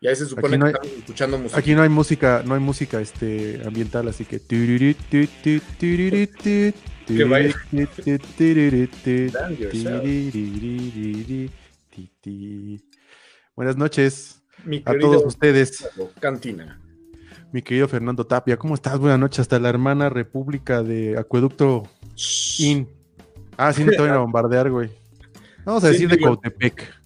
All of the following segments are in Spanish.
Y ahí se supone que estamos escuchando música. Aquí no hay música, no hay música este ambiental, así que. Buenas noches Mi a todos ustedes, Cantina. mi querido Fernando Tapia. ¿Cómo estás? Buenas noches hasta la hermana República de Acueducto In. Ah, sí, no te van a bombardear, güey. Vamos a decir de Cautepec.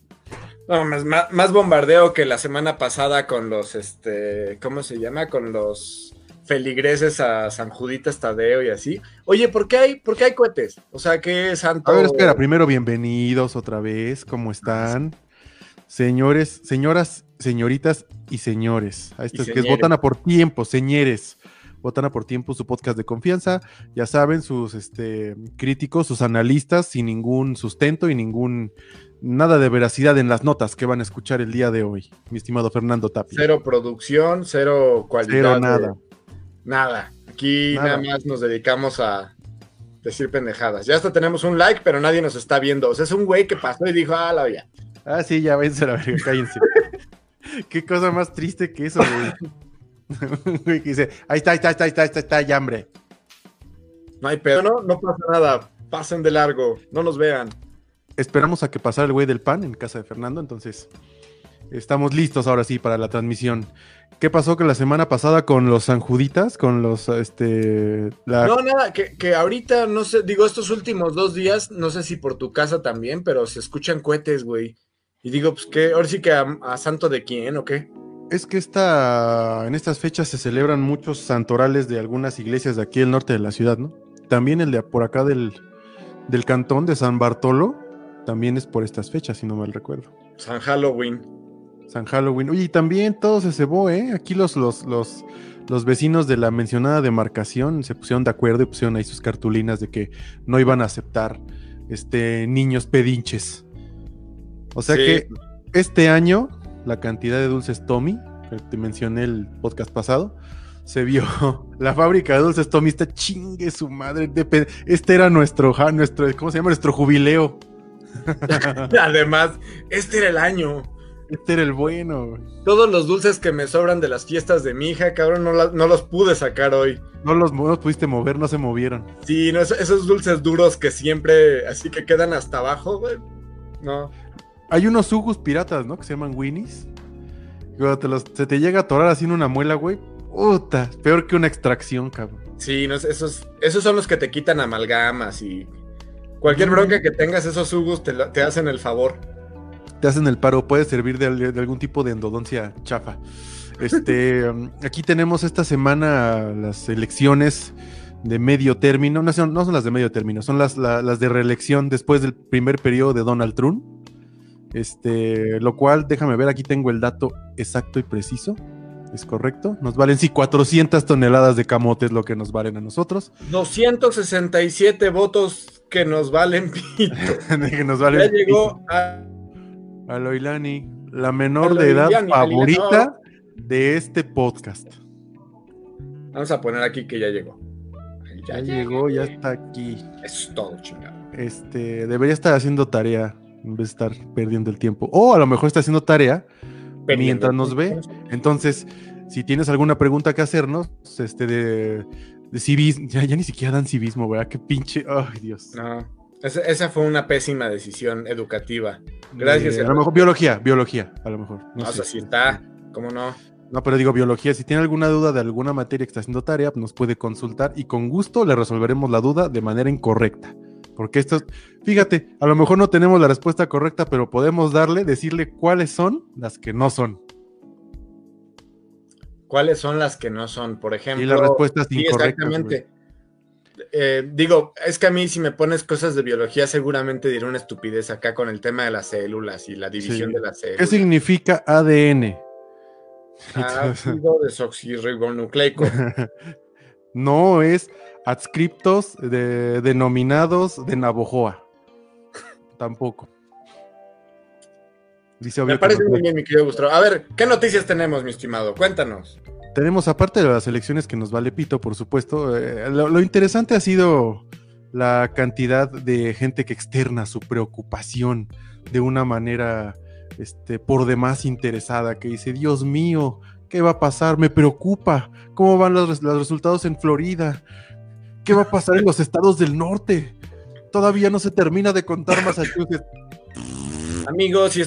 No, más, bombardeo que la semana pasada con los, este, ¿cómo se llama? Con los feligreses a San Juditas Tadeo y así. Oye, ¿por qué hay, por qué hay cohetes? O sea, ¿qué santo? A ver, espera, primero bienvenidos otra vez, ¿cómo están? Señores, señoras, señoritas y señores, a estos que señores. votan a por tiempo, señores, votan a por tiempo su podcast de confianza, ya saben, sus este, críticos, sus analistas, sin ningún sustento y ningún, nada de veracidad en las notas que van a escuchar el día de hoy, mi estimado Fernando Tapia. Cero producción, cero cualidad. Cero nada. Nada. Aquí Nada. nada más nos dedicamos a decir pendejadas. Ya hasta tenemos un like, pero nadie nos está viendo. O sea, es un güey que pasó y dijo, ah, la olla. Ah, sí, ya váyanse a la verga, cállense. Qué cosa más triste que eso, güey. Güey que dice, ahí está, ahí está, ahí está, ahí está, ahí está, está, ya, hambre. No hay pedo, no, no pasa nada. Pasen de largo, no nos vean. Esperamos a que pasara el güey del pan en casa de Fernando, entonces estamos listos ahora sí para la transmisión. ¿Qué pasó que la semana pasada con los sanjuditas, con los, este, la... No, nada, que, que ahorita, no sé, digo, estos últimos dos días, no sé si por tu casa también, pero se escuchan cohetes, güey. Y digo, pues que, ahora sí que a, a santo de quién o qué. Es que esta, en estas fechas se celebran muchos santorales de algunas iglesias de aquí del norte de la ciudad, ¿no? También el de por acá del, del cantón de San Bartolo, también es por estas fechas, si no mal recuerdo. San Halloween. San Halloween. Oye, y también todo se cebó, ¿eh? Aquí los, los, los, los vecinos de la mencionada demarcación se pusieron de acuerdo y pusieron ahí sus cartulinas de que no iban a aceptar este, niños pedinches. O sea Sí. que este año la cantidad de dulces Tommy, que te mencioné el podcast pasado, se vio. La fábrica de dulces Tommy está chingue su madre. Este era nuestro, ja- nuestro, ¿cómo se llama? Nuestro jubileo. Además, este era el año. Este era el bueno. Todos los dulces que me sobran de las fiestas de mi hija, cabrón, no, la- no los pude sacar hoy. No los, no los pudiste mover, no se movieron. Sí, no, esos, esos dulces duros que siempre, así que quedan hasta abajo, güey. No. Hay unos sugus piratas, ¿no? Que se llaman Winnies. Cuando te los- se te llega a atorar así en una muela, güey. Puta, peor que una extracción, cabrón. Sí, no, esos, esos son los que te quitan amalgamas y cualquier bronca que tengas, esos jugos te, hacen el favor. Te hacen el paro, puede servir de, de algún tipo de endodoncia chafa. Este, um, aquí tenemos esta semana las elecciones de medio término. No son, no son las de medio término, son las, la- las de reelección después del primer periodo de Donald Trump. Este, lo cual, déjame ver, aquí tengo el dato exacto y preciso. ¿Es correcto? Nos valen, sí, 400 toneladas de camote es lo que nos valen a nosotros. 267 votos que nos valen pito. que nos Ya valen llegó a... a Loilani, la menor de edad favorita de este podcast. Vamos a poner aquí que ya llegó. Ya llegó, ya está aquí. Es todo, chingado. Este, debería estar haciendo tarea en vez de estar perdiendo el tiempo. O a lo mejor está haciendo tarea mientras nos ve. Entonces, si tienes alguna pregunta que hacernos, este de, de civismo, ya, ya ni siquiera dan civismo, ¿verdad? Qué pinche, ay Dios. No, esa, esa fue una pésima decisión educativa. Gracias, Eh, a lo mejor biología, biología, a lo mejor. No No, o sé. sea, si está, ¿cómo no? No, pero digo biología. Si tiene alguna duda de alguna materia que está haciendo tarea, nos puede consultar y con gusto le resolveremos la duda de manera incorrecta. Porque esto, es- fíjate, a lo mejor no tenemos la respuesta correcta, pero podemos darle, decirle cuáles son las que no son. ¿Cuáles son las que no son? Por ejemplo. Y las respuestas Sí, incorrectas. exactamente. Eh, digo, es que a mí si me pones cosas de biología seguramente diré una estupidez acá con el tema de las células y la división Sí. de las ¿Qué células. significa ADN? Ácido desoxirribonucleico. no es adscriptos de, denominados de Navojoa. Tampoco. Dice Me parece muy bien, mi querido Gustavo. A ver, ¿qué noticias tenemos, mi estimado? Cuéntanos. Tenemos, aparte de las elecciones que nos vale pito, por supuesto, eh, lo, lo interesante ha sido la cantidad de gente que externa su preocupación de una manera este, por demás interesada, que dice, Dios mío, ¿qué va a pasar? Me preocupa. ¿Cómo van los, los resultados en Florida? ¿Qué va a pasar en los estados del norte? Todavía no se termina de contar Massachusetts. Amigos, si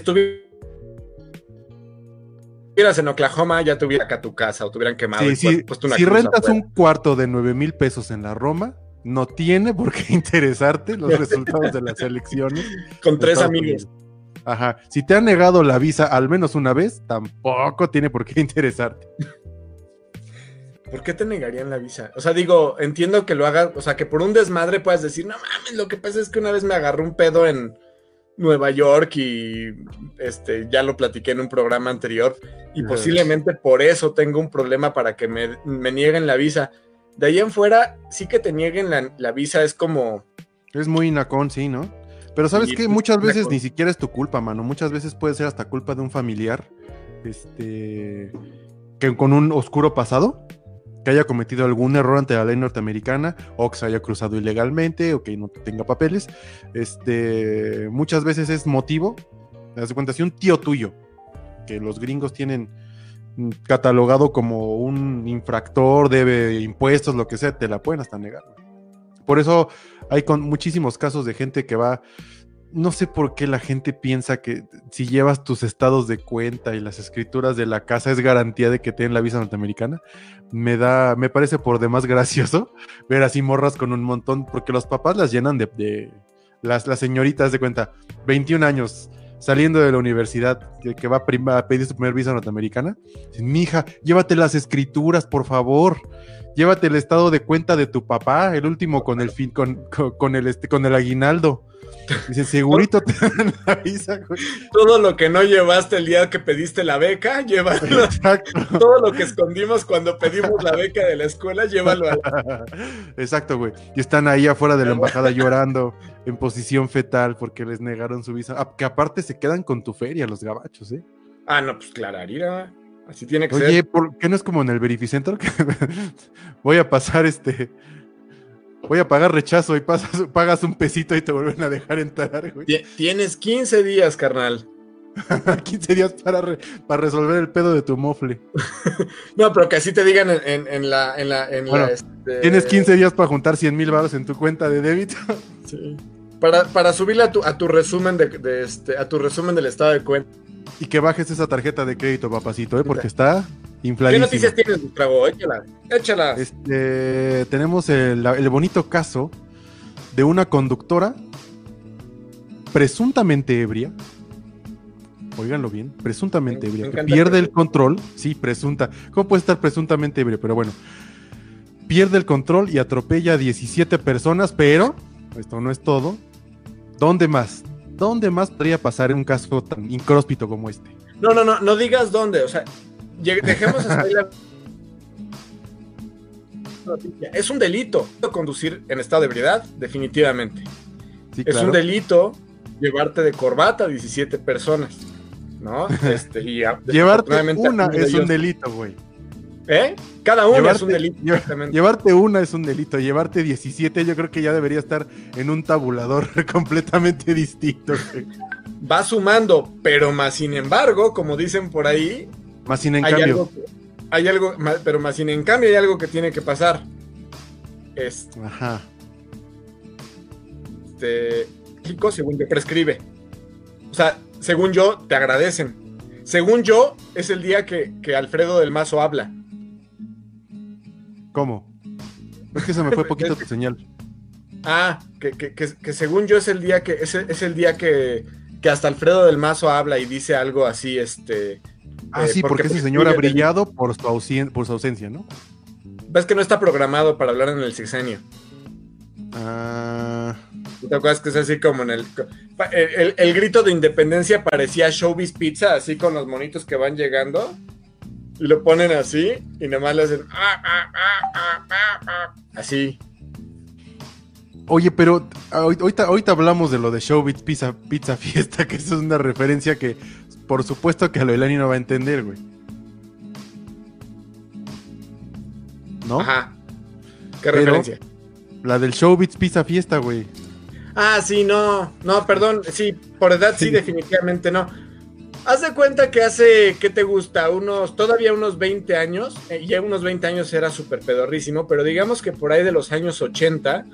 estuvieras en Oklahoma, ya te hubiera acá tu casa o te hubieran quemado. Sí, y puesto una si rentas afuera. un cuarto de 9 mil pesos en la Roma, no tiene por qué interesarte los resultados de las elecciones. con tres Estados amigos. Unidos. Ajá. Si te han negado la visa al menos una vez, tampoco tiene por qué interesarte. ¿Por qué te negarían la visa? O sea, digo, entiendo que lo hagas, o sea, que por un desmadre puedas decir, no mames, lo que pasa es que una vez me agarró un pedo en Nueva York y este, ya lo platiqué en un programa anterior y posiblemente por eso tengo un problema para que me, me nieguen la visa. De ahí en fuera, sí que te nieguen la, la visa es como, Es muy inacón, sí, ¿no? Pero sabes que muchas veces inacón. ni siquiera es tu culpa, mano. Muchas veces puede ser hasta culpa de un familiar, este, que con un oscuro pasado, que haya cometido algún error ante la ley norteamericana, o que se haya cruzado ilegalmente, o que no tenga papeles. Este, muchas veces es motivo. Te das cuenta, si un tío tuyo, que los gringos tienen mm, catalogado como un infractor, debe impuestos, lo que sea, te la pueden hasta negar. Por eso hay con muchísimos casos de gente que va. No sé por qué la gente piensa que si llevas tus estados de cuenta y las escrituras de la casa es garantía de que te den la visa norteamericana. Me da, me parece por demás gracioso ver así morras con un montón, porque los papás las llenan de, de- las, señoritas de cuenta, 21 años, saliendo de la universidad, que, va a, pedir su primer visa norteamericana. Dicen, Mija, llévate las escrituras, por favor. Llévate el estado de cuenta de tu papá, el último con el fin, con, con, con el este, con el aguinaldo. Dicen, segurito te dan la visa, güey. todo lo que no llevaste el día que pediste la beca, llévalo. Exacto. todo lo que escondimos cuando pedimos la beca de la escuela, llévalo a Exacto, güey. Y están ahí afuera de la embajada llorando en posición fetal porque les negaron su visa. Ah, que aparte se quedan con tu feria los gabachos, ¿eh? Ah, no, pues clararira. Así tiene que Oye, ser. ¿por qué no es como en el Verificentro? Voy a pasar este. Voy a pagar rechazo y pasas, pagas un pesito y te vuelven a dejar entrar, güey. Ti- Tienes 15 días, carnal. 15 días para, re- para resolver el pedo de tu mofle. No, pero que así te digan en, en- en la. En la, en la, Bueno, este, Tienes 15 días para juntar 100 mil baros en tu cuenta de débito. sí. Para, para subirle a tu, a tu resumen de, de este, a tu resumen del estado de cuenta. Y que bajes esa tarjeta de crédito, papacito, ¿eh? porque está ¿Qué noticias tienes, Gustavo? Échala, échala. Este, tenemos el, el bonito caso de una conductora presuntamente ebria. Oíganlo bien, presuntamente Me- me ebria, que pierde el control. Sí, presunta. ¿Cómo puede estar presuntamente ebria? Pero bueno, pierde el control y atropella a 17 personas, pero esto no es todo. ¿Dónde más? ¿Dónde más podría pasar un caso tan incróspito como este? No, no, no, no digas dónde. O sea, dejemos hasta ahí la noticia. Es un delito conducir en estado de ebriedad, definitivamente. Sí, Es un delito llevarte de corbata a 17 personas, ¿no? Este, y a- Llevarte una es un delito, güey. ¿Eh? Cada es Llevarte- un delito. Llevarte una es un delito, llevarte 17 yo creo que ya debería estar en un tabulador completamente distinto. güey. Va sumando, pero más sin embargo, como dicen por ahí, Más sin en hay cambio, algo, hay algo, pero más sin en cambio hay algo que tiene que pasar. Este, ajá. México, según yo, prescribe. O sea, según yo, te agradecen. Según yo, es el día que, que Alfredo del Mazo habla. ¿Cómo? Es que se me fue poquito tu señal. Ah, que, que- que- según yo es el día que es, el- es el día que, que hasta Alfredo del Mazo habla y dice algo así, este. Ah, eh, sí, porque, ese señor ha brillado por su, ausen- por su ausencia, ¿no? Ves que no está programado para hablar en el sexenio. Ah, ¿Te acuerdas que es así como en el, el, el- el grito de independencia parecía Showbiz Pizza, así con los monitos que van llegando? Y lo ponen así y nomás le hacen "Ah, ah, ah, ah, ah, ah", así. Oye, pero ahorita hablamos de lo de Showbiz Pizza, Pizza Fiesta, que eso es una referencia que por supuesto que a Loelani no va a entender, güey. ¿No? Ajá. ¿Qué Pero- referencia? La del Showbiz Pizza Fiesta, güey. Ah, sí, no, no, perdón, sí, por edad sí, Sí. definitivamente no. Haz de cuenta que hace, ¿qué te gusta? Unos, todavía unos 20 años, eh, ya unos 20 años era súper pedorrísimo, pero digamos que por ahí de los años 80,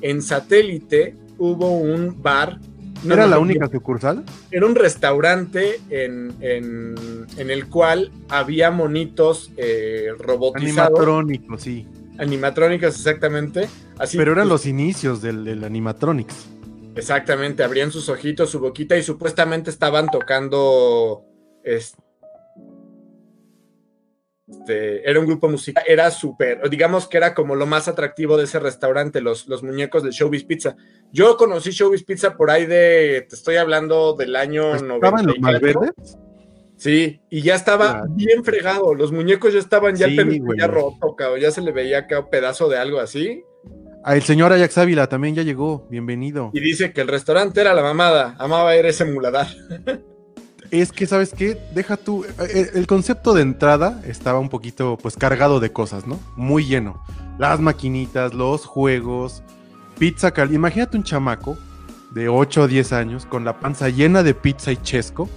en satélite hubo un bar. No, ¿Era la única sucursal? Era un restaurante en, en, en el cual había monitos eh, robotizados. Animatrónicos, sí. Animatrónicos, exactamente. Así, pero eran pues los inicios del, del animatronics. Exactamente, abrían sus ojitos, su boquita y supuestamente estaban tocando. Este, era un grupo musical, era súper, digamos que era como lo más atractivo de ese restaurante, los, los muñecos de Showbiz Pizza. Yo conocí Showbiz Pizza por ahí de, te estoy hablando del año ¿Estaban los Malverdes? Sí, y ya estaba bien fregado, los muñecos ya estaban ya, sí, ya roto, ya se le veía un pedazo de algo así. Ah, el señor Ajax Ávila también ya llegó, bienvenido. Y dice que el restaurante era la mamada, amaba ir ese muladar. es que, ¿sabes qué? Deja tú, eh, el, concepto de entrada estaba un poquito, pues, cargado de cosas, ¿no? Muy lleno. Las maquinitas, los juegos, pizza cal... Imagínate un chamaco de 8 o 10 años con la panza llena de pizza y chesco,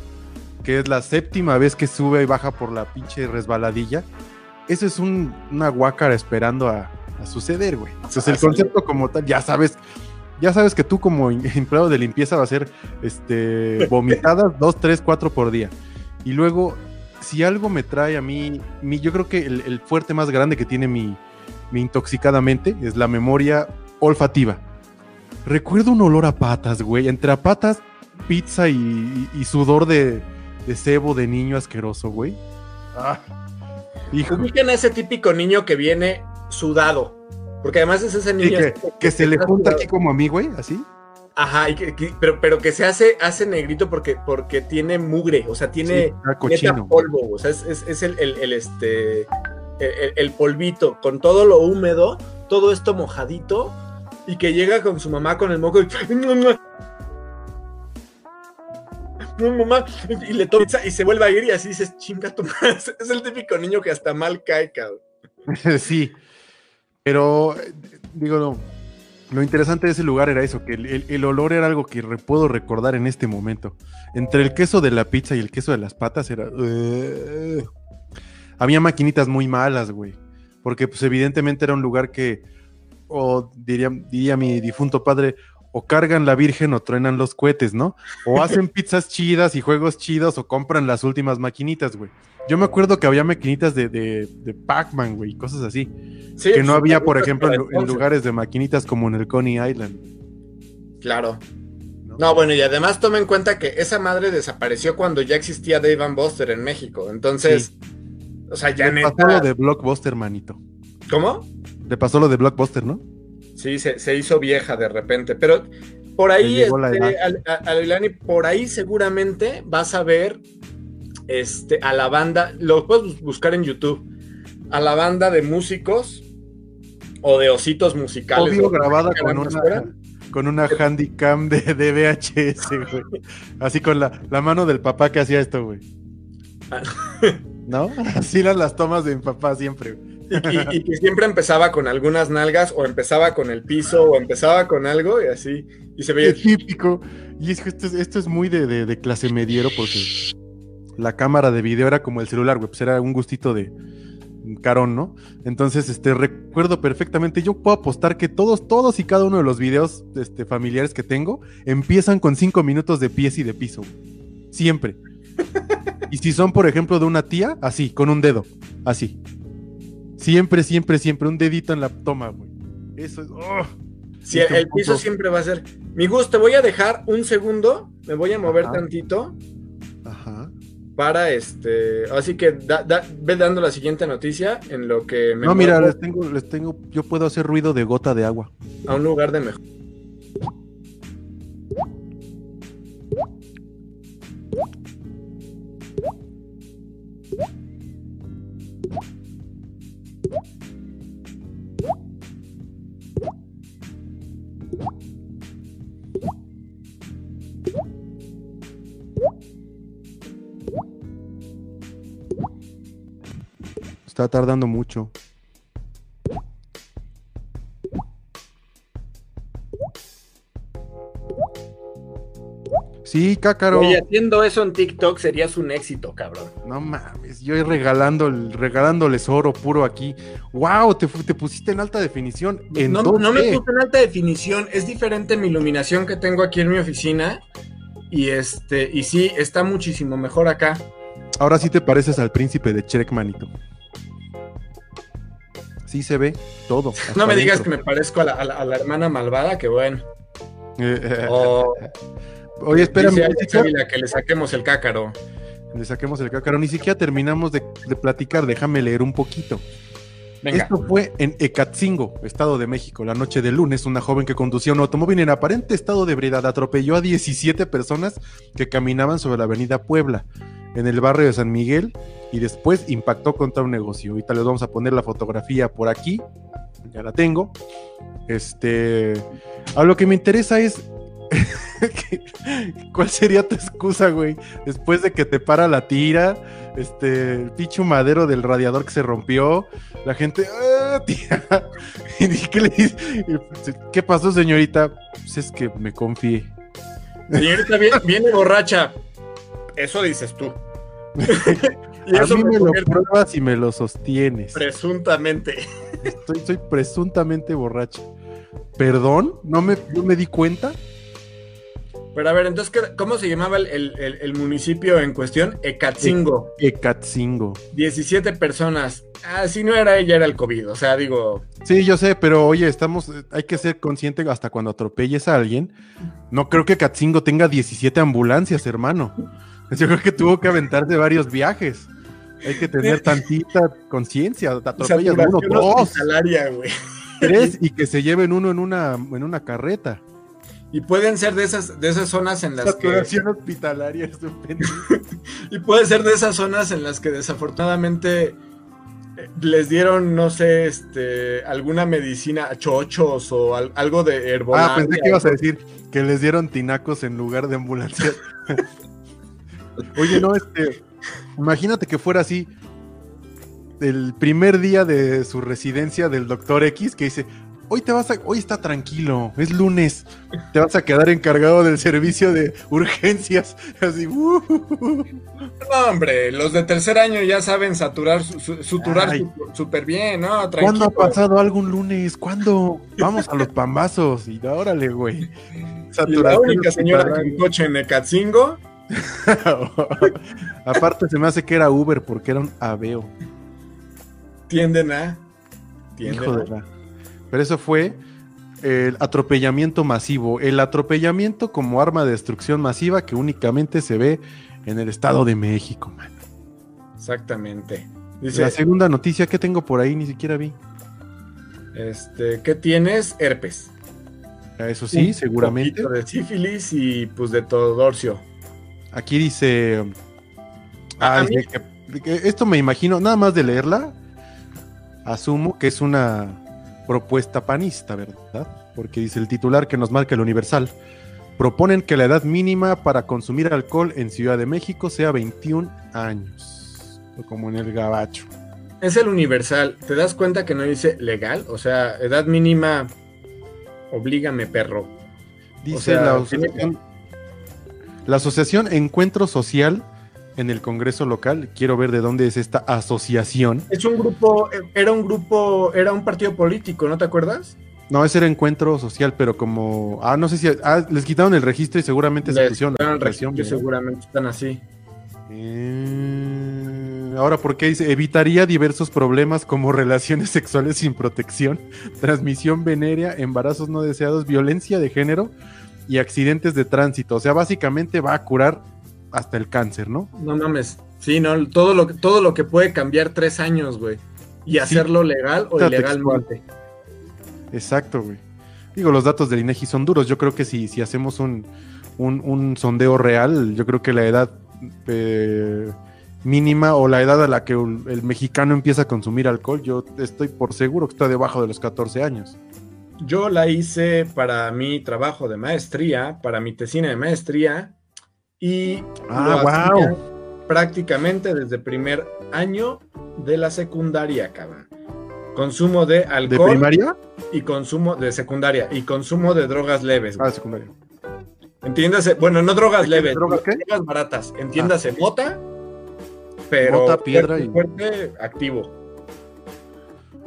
que es la séptima vez que sube y baja por la pinche resbaladilla. Eso es un, una guácara esperando a, a suceder, güey. Entonces el concepto como tal, ya sabes, ya sabes que tú como empleado de limpieza va a ser este, vomitadas dos, tres, cuatro por día. Y luego, si algo me trae a mí, mi, yo creo que el, fuerte más grande que tiene mi, mi intoxicada mente es la memoria olfativa. Recuerdo un olor a patas, güey. Entre a patas, pizza y, sudor de, de, cebo de niño asqueroso, güey. Ah. A ese típico niño que viene sudado. Porque además es ese niño. que, se le junta aquí como a mí, güey, así. Ajá, pero, pero que se hace, hace negrito porque, porque tiene mugre, o sea, tiene polvo, o sea, es, el, el, este, el, polvito, con todo lo húmedo, todo esto mojadito, y que llega con su mamá con el moco y. No, mamá, y le toma y se vuelve a ir y así dices, chinga tu Es el típico niño que hasta mal cae, cabrón. sí, pero, digo, lo interesante de ese lugar era eso, que el, olor era algo que puedo recordar en este momento. Entre el queso de la pizza y el queso de las patas era... Uh, había maquinitas muy malas, güey. Porque pues evidentemente era un lugar que, o diría, diría mi difunto padre, o cargan la Virgen o truenan los cohetes, ¿no? O hacen pizzas chidas y juegos chidos o compran las últimas maquinitas, güey. Yo me acuerdo que había maquinitas de, de, Pac-Man, güey, cosas así. que no había, por ejemplo, en, lugares de maquinitas como en el Coney Island. Claro. ¿No? bueno, y además toma en cuenta que esa madre desapareció cuando ya existía Dave Van Buster en México. Entonces, o sea, ya Le pasó lo de Blockbuster, manito. ¿Cómo? Le pasó lo de Blockbuster, ¿no? Sí, se, hizo vieja de repente. Pero por ahí, este, por ahí seguramente vas a ver este, a la banda, lo puedes buscar en YouTube, a la banda de músicos o de ositos musicales. Obvio, grabada con una, con una handicam de, de VHS, güey. Así con la, mano del papá que hacía esto, güey. Ah. ¿No? Así eran las tomas de mi papá siempre. Y, que siempre empezaba con algunas nalgas, o empezaba con el piso, o empezaba con algo, y así. Y se veía. típico. Y es que esto, es muy de, de clase mediero, porque la cámara de video era como el celular, güey, pues era un gustito de carón, ¿no? Entonces, este, recuerdo perfectamente, yo puedo apostar que todos, todos y cada uno de los videos este, familiares que tengo empiezan con cinco minutos de pies y de piso. Siempre. y si son, por ejemplo, de una tía, así, con un dedo, así. Siempre, siempre, siempre, un dedito en la toma, güey. Eso es... Oh, sí, el, piso siempre va a ser... Mi gusto, te voy a dejar un segundo, me voy a mover tantito. Ajá para este. Así que ve dando la siguiente noticia en lo que me. No, mira, les tengo, les tengo. Yo puedo hacer ruido de gota de agua. A un lugar de mejor. Está tardando mucho. Sí, cácaro. Oye, haciendo eso en TikTok serías un éxito, cabrón. No mames, yo regalando, regalándoles oro puro aquí. ¡Wow! Te, pusiste en alta definición. ¿En No, no me 2D. puse en alta definición, es diferente mi iluminación que tengo aquí en mi oficina. Y este, y sí, está muchísimo mejor acá. Ahora sí te pareces al príncipe de Shrek, manito. Sí se ve todo. No me digas que me parezco a la, a la- a la hermana malvada, que bueno. O Oye, espérame, dice que le saquemos el cácaro. le saquemos el cácaro. Ni siquiera terminamos de, de platicar. Déjame leer un poquito. Venga. Esto fue en Ecatzingo, Estado de México. La noche del lunes, una joven que conducía un automóvil en aparente estado de ebriedad atropelló a 17 personas que caminaban sobre la avenida Puebla, en el barrio de San Miguel, y después impactó contra un negocio. Ahorita les vamos a poner la fotografía por aquí. Ya la tengo. Este. A lo que me interesa es. ¿Cuál sería tu excusa, güey? Después de que te para la tira, este, el pinche madero del radiador que se rompió, la gente, ¡ah, tía! ¿Y qué pasó, señorita? Pues es que me confié. Señorita, viene borracha. Eso dices tú. y A eso mí me me lo pruebas y me lo sostienes. presuntamente. Estoy, soy presuntamente borracha. ¿Perdón? ¿No me, no me di cuenta? Pero a ver, entonces, ¿qué- ¿cómo se llamaba el, el- el- el municipio en cuestión? Ecatzingo. Ecatzingo. 17 personas. Ah, si no era ella, era el COVID. O sea, digo, Sí, yo sé, pero oye, estamos, hay que ser consciente hasta cuando atropelles a alguien. No creo que Catzingo tenga 17 ambulancias, hermano. Yo creo que tuvo que aventarse varios viajes. Hay que tener tantita conciencia. Te atropellas uno, dos, tres y que se lleven uno en una, en una carreta. Y pueden ser de esas, de esas zonas en las que. Hospitalaria, es un pendejo. Y puede ser de esas zonas en las que desafortunadamente eh, les dieron, no sé, este, alguna medicina a chochos o al- algo de herbolaria. Ah, pensé que ibas a decir que les dieron tinacos en lugar de ambulancias. Oye, no, este, imagínate que fuera así el primer día de su residencia del doctor X que dice, hoy te vas a, hoy está tranquilo, es lunes, te vas a quedar encargado del servicio de urgencias, así, uh, No, hombre, los de tercer año ya saben saturar, su- su- suturar súper bien, ¿no? ¿cuándo ha pasado algo un lunes? ¿Cuándo? Vamos a los pambazos y órale, güey. Y la Saturación única señora con coche en Ecatzingo, Aparte se me hace que era Uber porque era un aveo. tienden a. Tienden Hijo a- de la- Pero eso fue el atropellamiento masivo. El atropellamiento como arma de destrucción masiva que únicamente se ve en el Estado de México, man. Exactamente. Dice, La segunda noticia que tengo por ahí ni siquiera vi. este, ¿qué tienes? Herpes. Eso sí, Un seguramente. de sífilis y pues de todo dorcio. Aquí dice. Ah, dice que- que esto me imagino, nada más de leerla, asumo que es una propuesta panista, ¿verdad? Porque dice el titular que nos marca el Universal. Proponen que la edad mínima para consumir alcohol en Ciudad de México sea 21 años. Como en el gabacho. Es el universal. ¿Te das cuenta que no dice legal? O sea, edad mínima, oblígame, perro. Dice sea, la, la asociación Encuentro Social en el Congreso local. Quiero ver de dónde es esta asociación. Es un grupo, era un grupo, era un partido político, ¿no te acuerdas? No, ese era encuentro social, pero como. Ah, no sé si. Ah, les quitaron el registro y seguramente se pusieron. el registro, seguramente están así. Eh, ahora, ¿por qué dice? Evitaría diversos problemas como relaciones sexuales sin protección, transmisión venérea, embarazos no deseados, violencia de género y accidentes de tránsito. O sea, básicamente va a curar hasta el cáncer, ¿no? No mames. Sí, no, todo lo, que- todo lo que puede cambiar tres años, güey. Y hacerlo legal o ilegalmente. Exacto, güey. Digo, los datos del INEGI son duros. Yo creo que si, si hacemos un, un, un sondeo real, yo creo que la edad eh, mínima o la edad a la que el, el mexicano empieza a consumir alcohol, yo estoy por seguro que está debajo de los 14 años. Yo la hice para mi trabajo de maestría, para mi tesina de maestría. Y Ah, wow. prácticamente desde primer año de la secundaria, cabrón. Consumo de ¿De alcohol primaria? y consumo de secundaria y consumo de drogas leves. güey. Ah, secundaria. Entiéndase, bueno, no drogas leves, ¿Drogas qué? drogas baratas. Entiéndase, mota, pero Mota, piedra fuerte, y- fuerte, activo.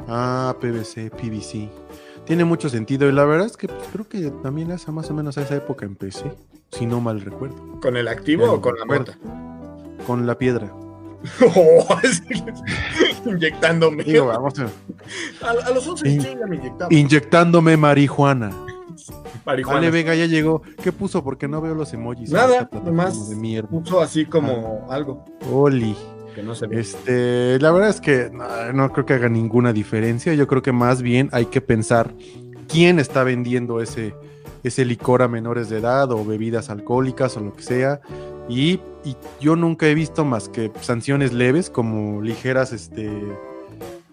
Ah, PVC, PVC. Tiene mucho sentido y la verdad es que pues, creo que también esa más o menos a esa época empecé, si no mal recuerdo, ¿Con el activo Ya o con la mota? con la piedra. Oh, Inyectándome. Digo, vamos a- a, a los 11 In- ya me inyectaba. inyectándome marihuana. Marihuana. Ale Vega ya llegó. ¿Qué puso? Porque no veo los emojis. Nada, nomás De mierda. puso así como algo Oli. Que no se ve. Este, la verdad es que no, no creo que haga ninguna diferencia. Yo creo que más bien hay que pensar quién está vendiendo ese, ese licor a menores de edad o bebidas alcohólicas o lo que sea. Y, y yo nunca he visto más que sanciones leves como ligeras este,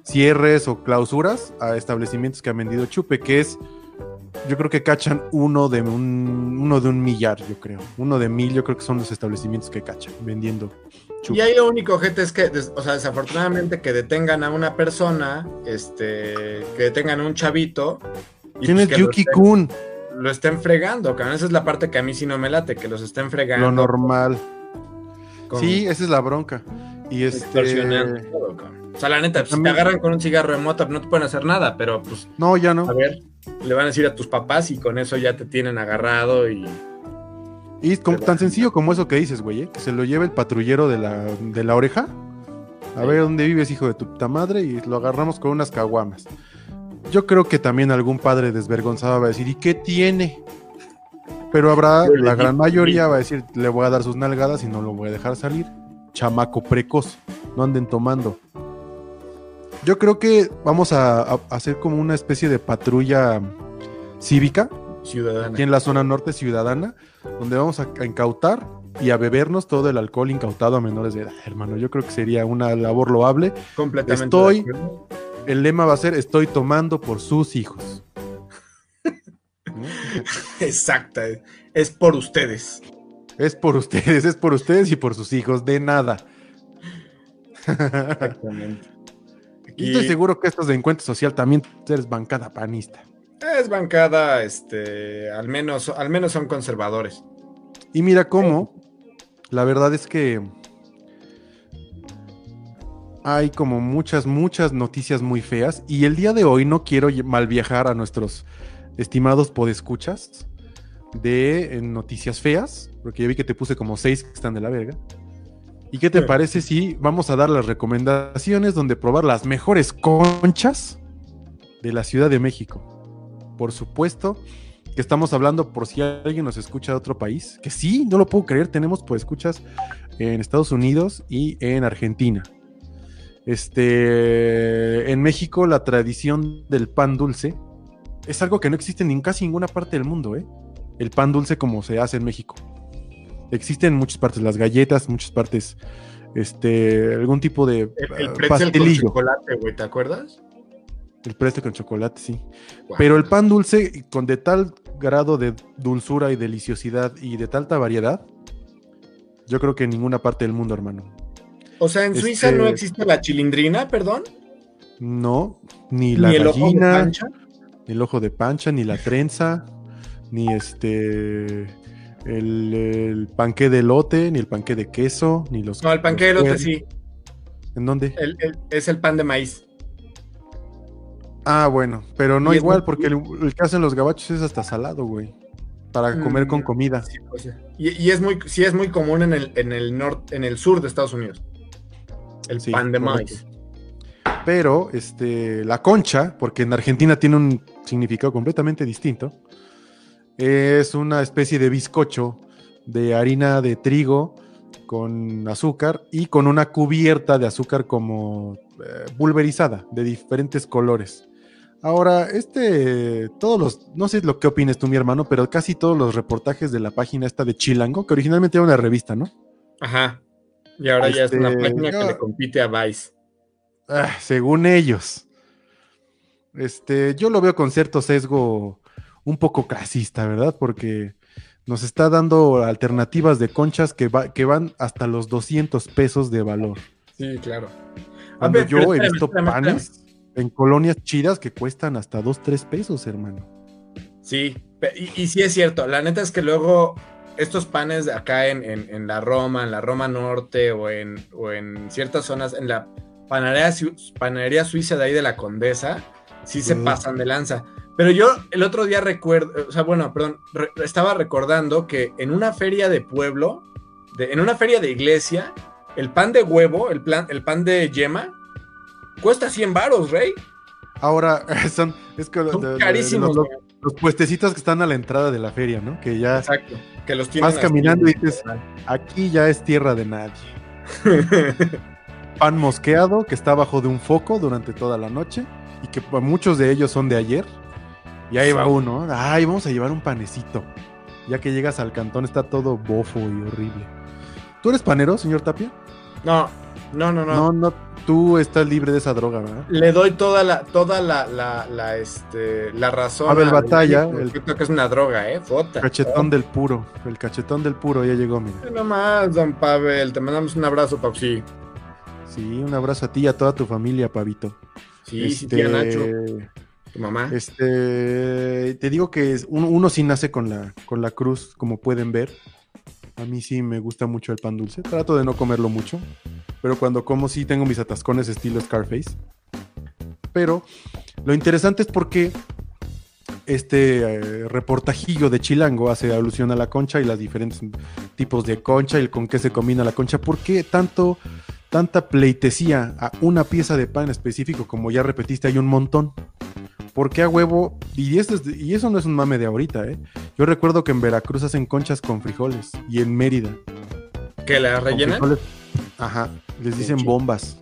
cierres o clausuras a establecimientos que han vendido chupe, que es, yo creo que cachan uno de un, uno de un millar, yo creo. Uno de mil, yo creo que son los establecimientos que cachan vendiendo Y ahí lo único, gente, es que, o sea, desafortunadamente que detengan a una persona, este, que detengan a un chavito. y ¿Quién pues es que lo Yuki estén- Kun? Lo estén fregando, cabrón. Esa es la parte que a mí sí no me late, que los estén fregando. Lo normal. con- Sí, esa es la bronca. Y este. todo. O sea, la neta, pues, si te También- agarran con un cigarro de mota, no te pueden hacer nada, pero pues, No, ya no. a ver, le van a decir a tus papás y con eso ya te tienen agarrado y. Y es como- tan sencillo como eso que dices, güey, ¿eh? que se lo lleve el patrullero de la, de la oreja. A ver dónde vives, hijo de tu puta madre, y lo agarramos con unas caguamas. Yo creo que también algún padre desvergonzado va a decir, ¿y qué tiene? Pero habrá, la gran mayoría va a decir, le voy a dar sus nalgadas y no lo voy a dejar salir. Chamaco precoz, no anden tomando. Yo creo que vamos a, a hacer como una especie de patrulla cívica Ciudadana. aquí en la zona norte ciudadana, donde vamos a, a incautar y a bebernos todo el alcohol incautado a menores de edad, hermano. Yo creo que sería una labor loable. Completamente. Estoy-. El lema va a ser estoy tomando por sus hijos. Exacta. Es por ustedes. Es por ustedes, es por ustedes y por sus hijos, de nada. Exactamente. Y estoy seguro que estos de encuentro social también eres bancada panista. Es bancada, este, al menos, al menos son conservadores. Y mira cómo, la verdad es que hay como muchas, muchas noticias muy feas. Y el día de hoy no quiero mal viajar a nuestros estimados podescuchas de noticias feas, porque ya vi que te puse como seis que están de la verga. ¿Y qué te Sí. parece si vamos a dar las recomendaciones donde probar las mejores conchas de la Ciudad de México? Por supuesto que estamos hablando por si alguien nos escucha de otro país, que sí, no lo puedo creer, tenemos pues escuchas en Estados Unidos y en Argentina. Este, en México la tradición del pan dulce es algo que no existe en casi ninguna parte del mundo, ¿eh? El pan dulce como se hace en México. Existe en muchas partes las galletas, muchas partes este algún tipo de El, el eh, con pastelillo. chocolate, güey, ¿te acuerdas? El presto con chocolate, sí. Pero el pan dulce, con de tal grado de dulzura y deliciosidad y de tanta variedad, yo creo que en ninguna parte del mundo, hermano. O sea, en Suiza este- no existe la chilindrina, perdón. No, ni la ni el ojo de pancha. ni el ojo de pancha, ni la trenza, ni este. El, el panqué de elote, ni el panqué de queso, ni los. No, el panqué de elote sí. ¿En dónde? El- el- es el pan de maíz. Ah, bueno, pero no igual, porque el, el que hacen los gabachos es hasta salado, güey. Para comer con Mm, comida. sí, sea, y, y es muy, sí es muy común en el, en el norte, en el sur de Estados Unidos. El Sí, pan de maíz. Pero este, la concha, porque en Argentina tiene un significado completamente distinto, es una especie de bizcocho de harina de trigo con azúcar y con una cubierta de azúcar como eh, pulverizada de diferentes colores. Ahora, este, todos los, no sé lo que opines tú, mi hermano, pero casi todos los reportajes de la página esta de Chilango, que originalmente era una revista, ¿no? Ajá. Y ahora ya es una Este, página que le compite a Vice. Ah, según ellos. Este, yo lo veo con cierto sesgo un poco clasista, ¿verdad? Porque nos está dando alternativas de conchas que, va- que van hasta los 200 pesos de valor. Sí, claro. A Cuando ver, yo he visto panes en colonias chidas que cuestan hasta 2, 3 pesos, hermano. Sí, y, y, sí es cierto. La neta es que luego estos panes acá en, en, la Roma, en la Roma Norte o en, o en ciertas zonas, en la panadería, panadería suiza de ahí de la Condesa, sí se pasan de lanza. Pero yo el otro día recuerdo, o sea, bueno, perdón, estaba recordando que en una feria de pueblo, de, en una feria de iglesia, el pan de huevo, el, plan, el pan de yema, cuesta 100 varos, rey. Ahora, son, es que carísimos. los, puestecitos que están a la entrada de la feria, ¿no? Que ya Exacto, que los vas caminando y dices, aquí ya es tierra de nadie. pan mosqueado que está abajo de un foco durante toda la noche y que muchos de ellos son de ayer. Y ahí va uno, ay, vamos a llevar un panecito. Ya que llegas al cantón está todo bofo y horrible. ¿Tú eres panero, señor Tapia? No, no, no, no. No, no, tú estás libre de esa droga, ¿verdad? Le doy toda la, toda la, la, la este, la razón. A ver, batalla. El, creo que es una droga, ¿eh? Fota. Cachetón del puro. El cachetón del puro ya llegó, mira. No más, don Pavel. Te mandamos un abrazo, Papsi. Sí, un abrazo a ti y a toda tu familia, Pavito. Sí, sí, tía este, Nacho. Tu mamá. Este, te digo que uno, uno sí nace con la, con la cruz, como pueden ver. A mí sí me gusta mucho el pan dulce. Trato de no comerlo mucho. Pero cuando como sí tengo mis atascones estilo Scarface. Pero lo interesante es porque este eh, reportajillo de Chilango hace alusión a la concha y los diferentes tipos de concha y con qué se combina la concha. ¿Por qué tanto, tanta pleitesía a una pieza de pan específico? Como ya repetiste, hay un montón. ¿Por qué a huevo? Y, y eso no es un mame de ahorita, ¿eh? Yo recuerdo que en Veracruz hacen conchas con frijoles y en Mérida. ¿Que la rellenan? Ajá, les dicen bombas.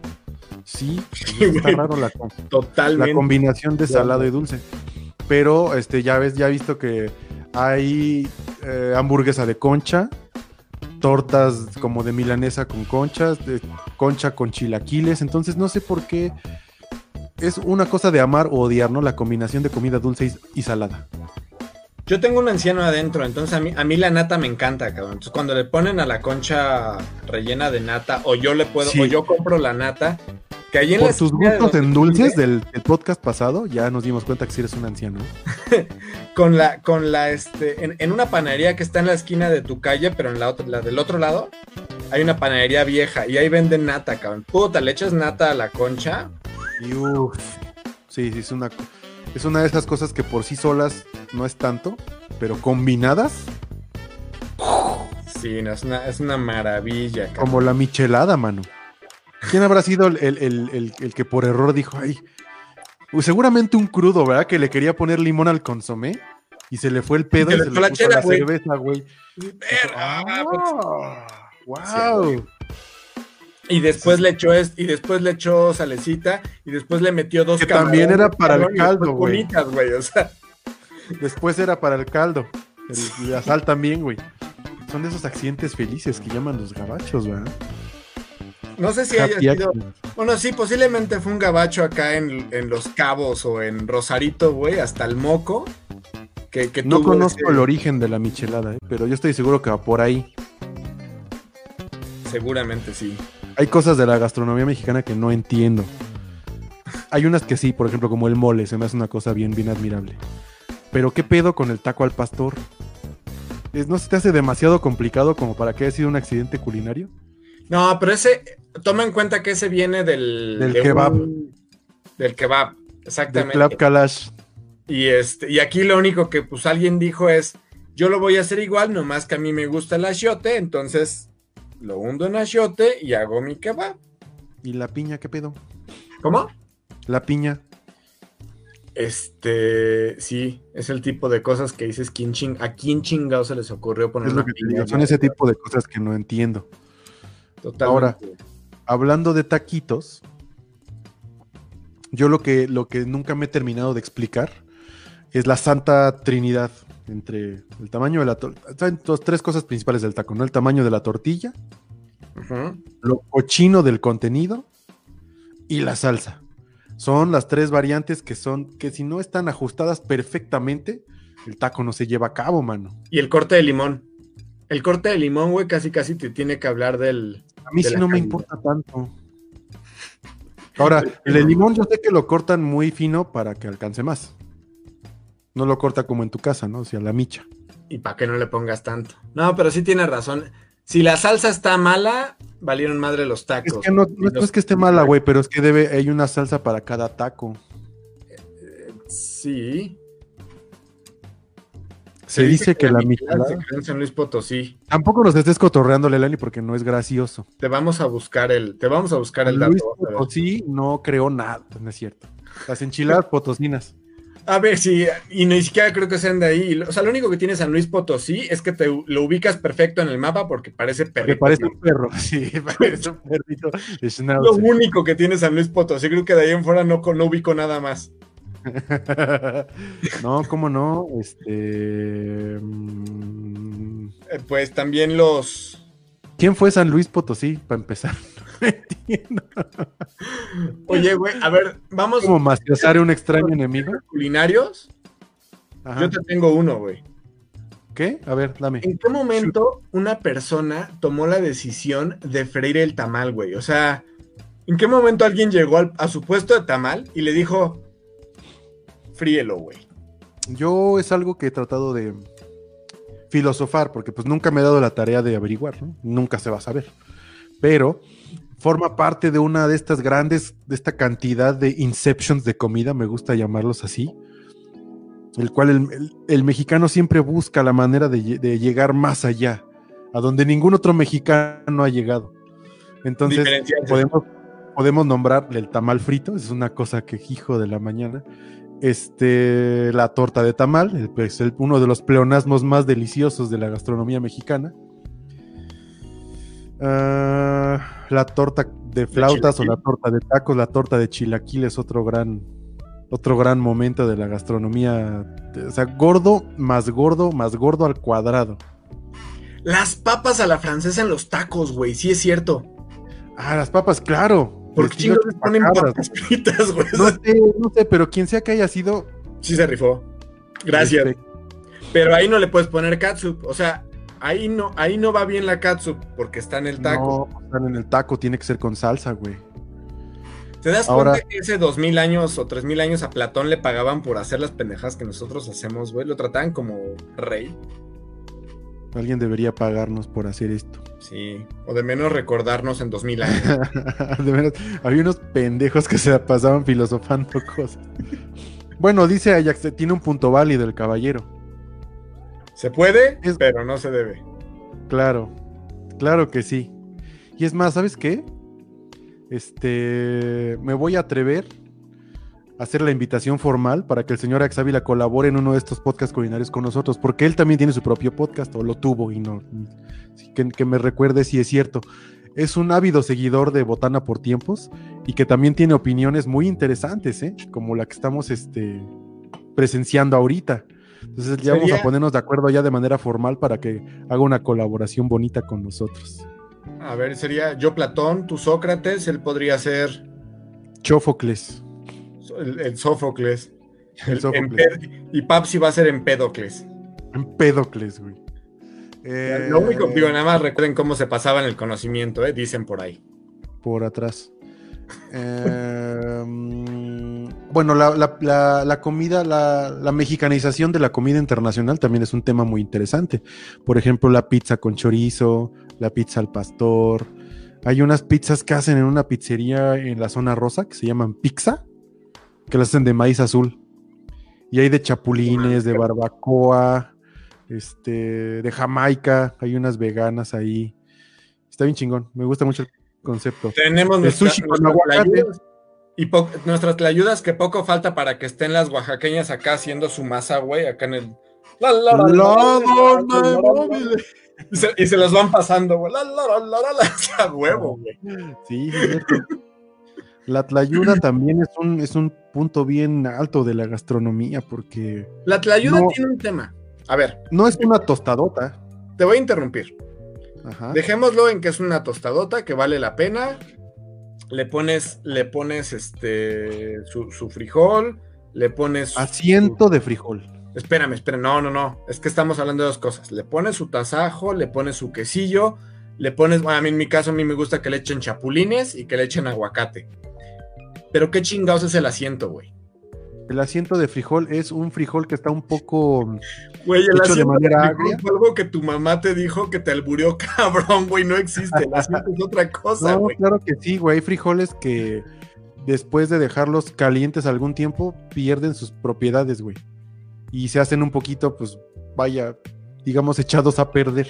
Sí, está raro la, Totalmente. la combinación de salado y dulce. Pero este, ya ves, ya he visto que hay eh, hamburguesa de concha, tortas como de milanesa con conchas, de concha con chilaquiles. Entonces no sé por qué es una cosa de amar o odiar, ¿no? La combinación de comida dulce y, salada. Yo tengo un anciano adentro, entonces a mí, a mí la nata me encanta, cabrón. Entonces cuando le ponen a la concha rellena de nata, o yo le puedo, o yo compro la nata, que ahí en Por tus gustos en dulces del, podcast pasado, ya nos dimos cuenta que si eres un anciano. con la, con la, este, en, una panadería que está en la esquina de tu calle, pero en la, otra, la del otro lado, hay una panadería vieja y ahí venden nata, cabrón. Puta, le echas nata a la concha, y Sí, sí, es una, es una de esas cosas que por sí solas no es tanto, pero combinadas. Sí, es, una, es una maravilla. Como la michelada, mano. ¿Quién habrá sido el, que por error dijo, ay, seguramente un crudo, ¿verdad? Que le quería poner limón al consomé y se le fue el pedo y, se le puso la, cerveza, güey. wow. Y después le echó y después le echó salecita y después le metió dos que también era para el caldo, güey. o sea. Después era para el caldo. El, la sal también, güey. Son de esos accidentes felices que llaman los gabachos, ¿verdad? No sé si haya sido. Bueno, sí, posiblemente fue un gabacho acá en, Los Cabos o en Rosarito, güey, hasta el moco. Que, no conozco el origen de la michelada, ¿eh? pero yo estoy seguro que va por ahí. Seguramente sí hay cosas de la gastronomía mexicana que no entiendo. Hay unas que sí, por ejemplo, como el mole, se me hace una cosa bien, bien admirable. Pero ¿qué pedo con el taco al pastor? ¿No se te hace demasiado complicado como para que haya sido un accidente culinario? No, pero ese, toma en cuenta que ese viene del... Del kebab. del kebab, exactamente. Del club kalash. Y, este, y aquí lo único que pues alguien dijo es, yo lo voy a hacer igual, nomás que a mí me gusta el achiote, entonces lo hundo en achiote y hago mi kebab. ¿Y la piña qué pedo? ¿Cómo? La piña. Este, sí, es el tipo de cosas que dices, ¿quién ¿a quién chingado se les ocurrió poner una piña? son ese tipo de cosas que no entiendo. Totalmente. Ahora, hablando de taquitos, yo lo que, lo que nunca me he terminado de explicar es la Santa Trinidad entre el tamaño de la tortilla. tres cosas principales del taco, ¿no? El tamaño de la tortilla, lo cochino del contenido y la salsa. Son las tres variantes que son, que si no están ajustadas perfectamente, el taco no se lleva a cabo, mano. Y el corte de limón. El corte de limón, güey, casi casi te tiene que hablar del. A mí sí no me importa tanto. Ahora, el de limón yo sé que lo cortan muy fino para que alcance más. No lo corta como en tu casa, ¿no? O sea, la micha. ¿Y para qué no le pongas tanto? No, pero sí tiene razón. Si la salsa está mala, valieron madre los tacos. Es que no, no es que esté mala, güey, pero es que debe, hay una salsa para cada taco. Sí. Se, dice, que, la michelada... se creó en San Luis Potosí. Tampoco nos estés cotorreando, Lelani, porque no es gracioso. Te vamos a buscar el, te vamos a buscar el Luis dato. Potosí no creó nada, no es cierto. Las enchiladas potosinas. A ver, sí, y ni siquiera creo que sean de ahí. O sea, lo único que tiene San Luis Potosí es que te lo ubicas perfecto en el mapa porque parece Que perrito. parece un perro. Sí, parece un perrito. de Lo único que tiene San Luis Potosí. Creo que de ahí en fuera no, no ubico nada más. no, cómo no. Este. mm, Eh, pues también los. ¿Quién fue San Luis Potosí, para empezar? No entiendo. Oye, güey, a ver, vamos ¿Cómo mastiosar a un extraño enemigo? culinarios. Ajá. Yo te tengo uno, güey. ¿Qué? A ver, dame. ¿En qué momento una persona tomó la decisión de freír el tamal, güey? O sea, ¿en qué momento alguien llegó al- a su puesto de tamal y le dijo, fríelo, güey? Yo es algo que he tratado de filosofar, porque pues nunca me he dado la tarea de averiguar, ¿no? Nunca se va a saber. Pero forma parte de una de estas grandes, de esta cantidad de inceptions de comida, me gusta llamarlos así, el cual el, el- el mexicano siempre busca la manera de, de llegar más allá, a donde ningún otro mexicano ha llegado. Entonces, podemos, podemos nombrarle el tamal frito, es una cosa que hijo de la mañana. Este, la torta de tamal, el- pues, el- uno de los pleonasmos más deliciosos de la gastronomía mexicana. Ah, la torta de flautas o la torta de tacos, la torta de chilaquiles, otro gran, otro gran momento de la gastronomía. O sea, gordo más gordo más gordo al cuadrado. Las papas a la francesa en los tacos, güey, sí es cierto. Ah, las papas, claro. ¿Por qué Estilo chingados les ponen papas fritas, güey? No sé, no sé, pero quien sea que haya sido. Sí se rifó. Gracias. este, Pero ahí no le puedes poner catsup. O sea, ahí no, ahí no va bien la catsup porque está en el taco. No, están en el taco, tiene que ser con salsa, güey. ¿Te das Ahora- cuenta que ese 2000 años o 3000 años a Platón le pagaban por hacer las pendejadas que nosotros hacemos, güey? Lo trataban como rey. Alguien debería pagarnos por hacer esto. Sí. O de menos recordarnos en 2000 años. de veras, había unos pendejos que se pasaban filosofando cosas. Bueno, dice Ajax, tiene un punto válido el caballero. Se puede, Es- pero no se debe. Claro, claro que sí. Y es más, ¿sabes qué? Este, me voy a atrever a hacer la invitación formal para que el señor Axávila colabore en uno de estos podcasts culinarios con nosotros, porque él también tiene su propio podcast, o lo tuvo, y no, que, que me recuerde si es cierto. Es un ávido seguidor de Botana por Tiempos y que también tiene opiniones muy interesantes, ¿eh? como la que estamos este, presenciando ahorita. Entonces ya vamos a ponernos de acuerdo ya de manera formal para que haga una colaboración bonita con nosotros. A ver, sería yo Platón, tú Sócrates, él podría ser Chófocles. el, el Sófocles. El Sófocles. Y Papsi va a ser Empédocles. Empédocles, güey. Eh, Lo único, digo, nada más recuerden cómo se pasaban el conocimiento, ¿eh? dicen por ahí. Por atrás. Eh, bueno, la, la- la- la comida, la, la mexicanización de la comida internacional también es un tema muy interesante. Por ejemplo, la pizza con chorizo, la pizza al pastor. Hay unas pizzas que hacen en una pizzería en la zona rosa que se llaman pizza, que las hacen de maíz azul. Y hay de chapulines, de barbacoa, este, de Jamaica, hay unas veganas ahí. Está bien chingón, me gusta mucho el concepto. Tenemos El sushi con aguacate. Y nuestras tlayudas que poco falta para que estén las oaxaqueñas acá haciendo su masa, güey, acá en el... Y, se, y los van pasando, güey. La, la, la, la, huevo, güey. Sí. La tlayuda también es un, es un punto bien alto de la gastronomía porque... La tlayuda tiene un tema. A ver. No es una tostadota. Te voy a interrumpir. Ajá. Dejémoslo en que es una tostadota que vale la pena, le pones, le pones este su, su frijol, le pones su- Asiento de frijol. Espérame, espérame, no, no, no. Es que estamos hablando de dos cosas. Le pones su tasajo, le pones su quesillo, le pones, bueno, a mí en mi caso a mí me gusta que le echen chapulines y que le echen aguacate. Pero qué chingados es el asiento, güey. El asiento de frijol es un frijol que está un poco Güey, el hecho de asiento de manera frijol fue algo que tu mamá te dijo que te alburió, cabrón, güey, no existe. El asiento es otra cosa, No, güey. claro que sí, güey. Hay frijoles que después de dejarlos calientes algún tiempo pierden sus propiedades, güey. Y se hacen un poquito, pues, vaya, digamos, echados a perder.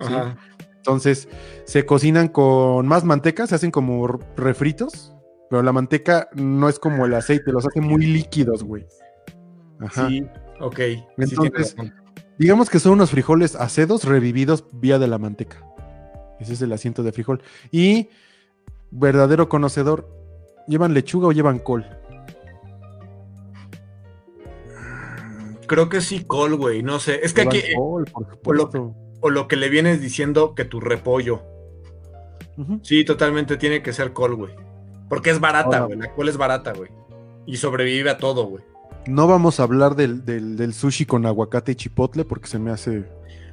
Ajá. Entonces, se cocinan con más manteca, se hacen como refritos, pero la manteca no es como el aceite, los hace muy líquidos, güey. Ajá. Sí, ok. Entonces-. Digamos que son unos frijoles acedos revividos vía de la manteca. Ese es el asiento de frijol. Y, verdadero conocedor, ¿llevan lechuga o llevan col? Creo que sí, col, güey, no sé. Es que Llevan aquí, eh, col, por por lo- o lo que le vienes diciendo que tu repollo. Sí, totalmente tiene que ser col, güey. Porque es barata, güey. La col es barata, güey. Y sobrevive a todo, güey. No vamos a hablar del, del- del sushi con aguacate y chipotle porque se me hace.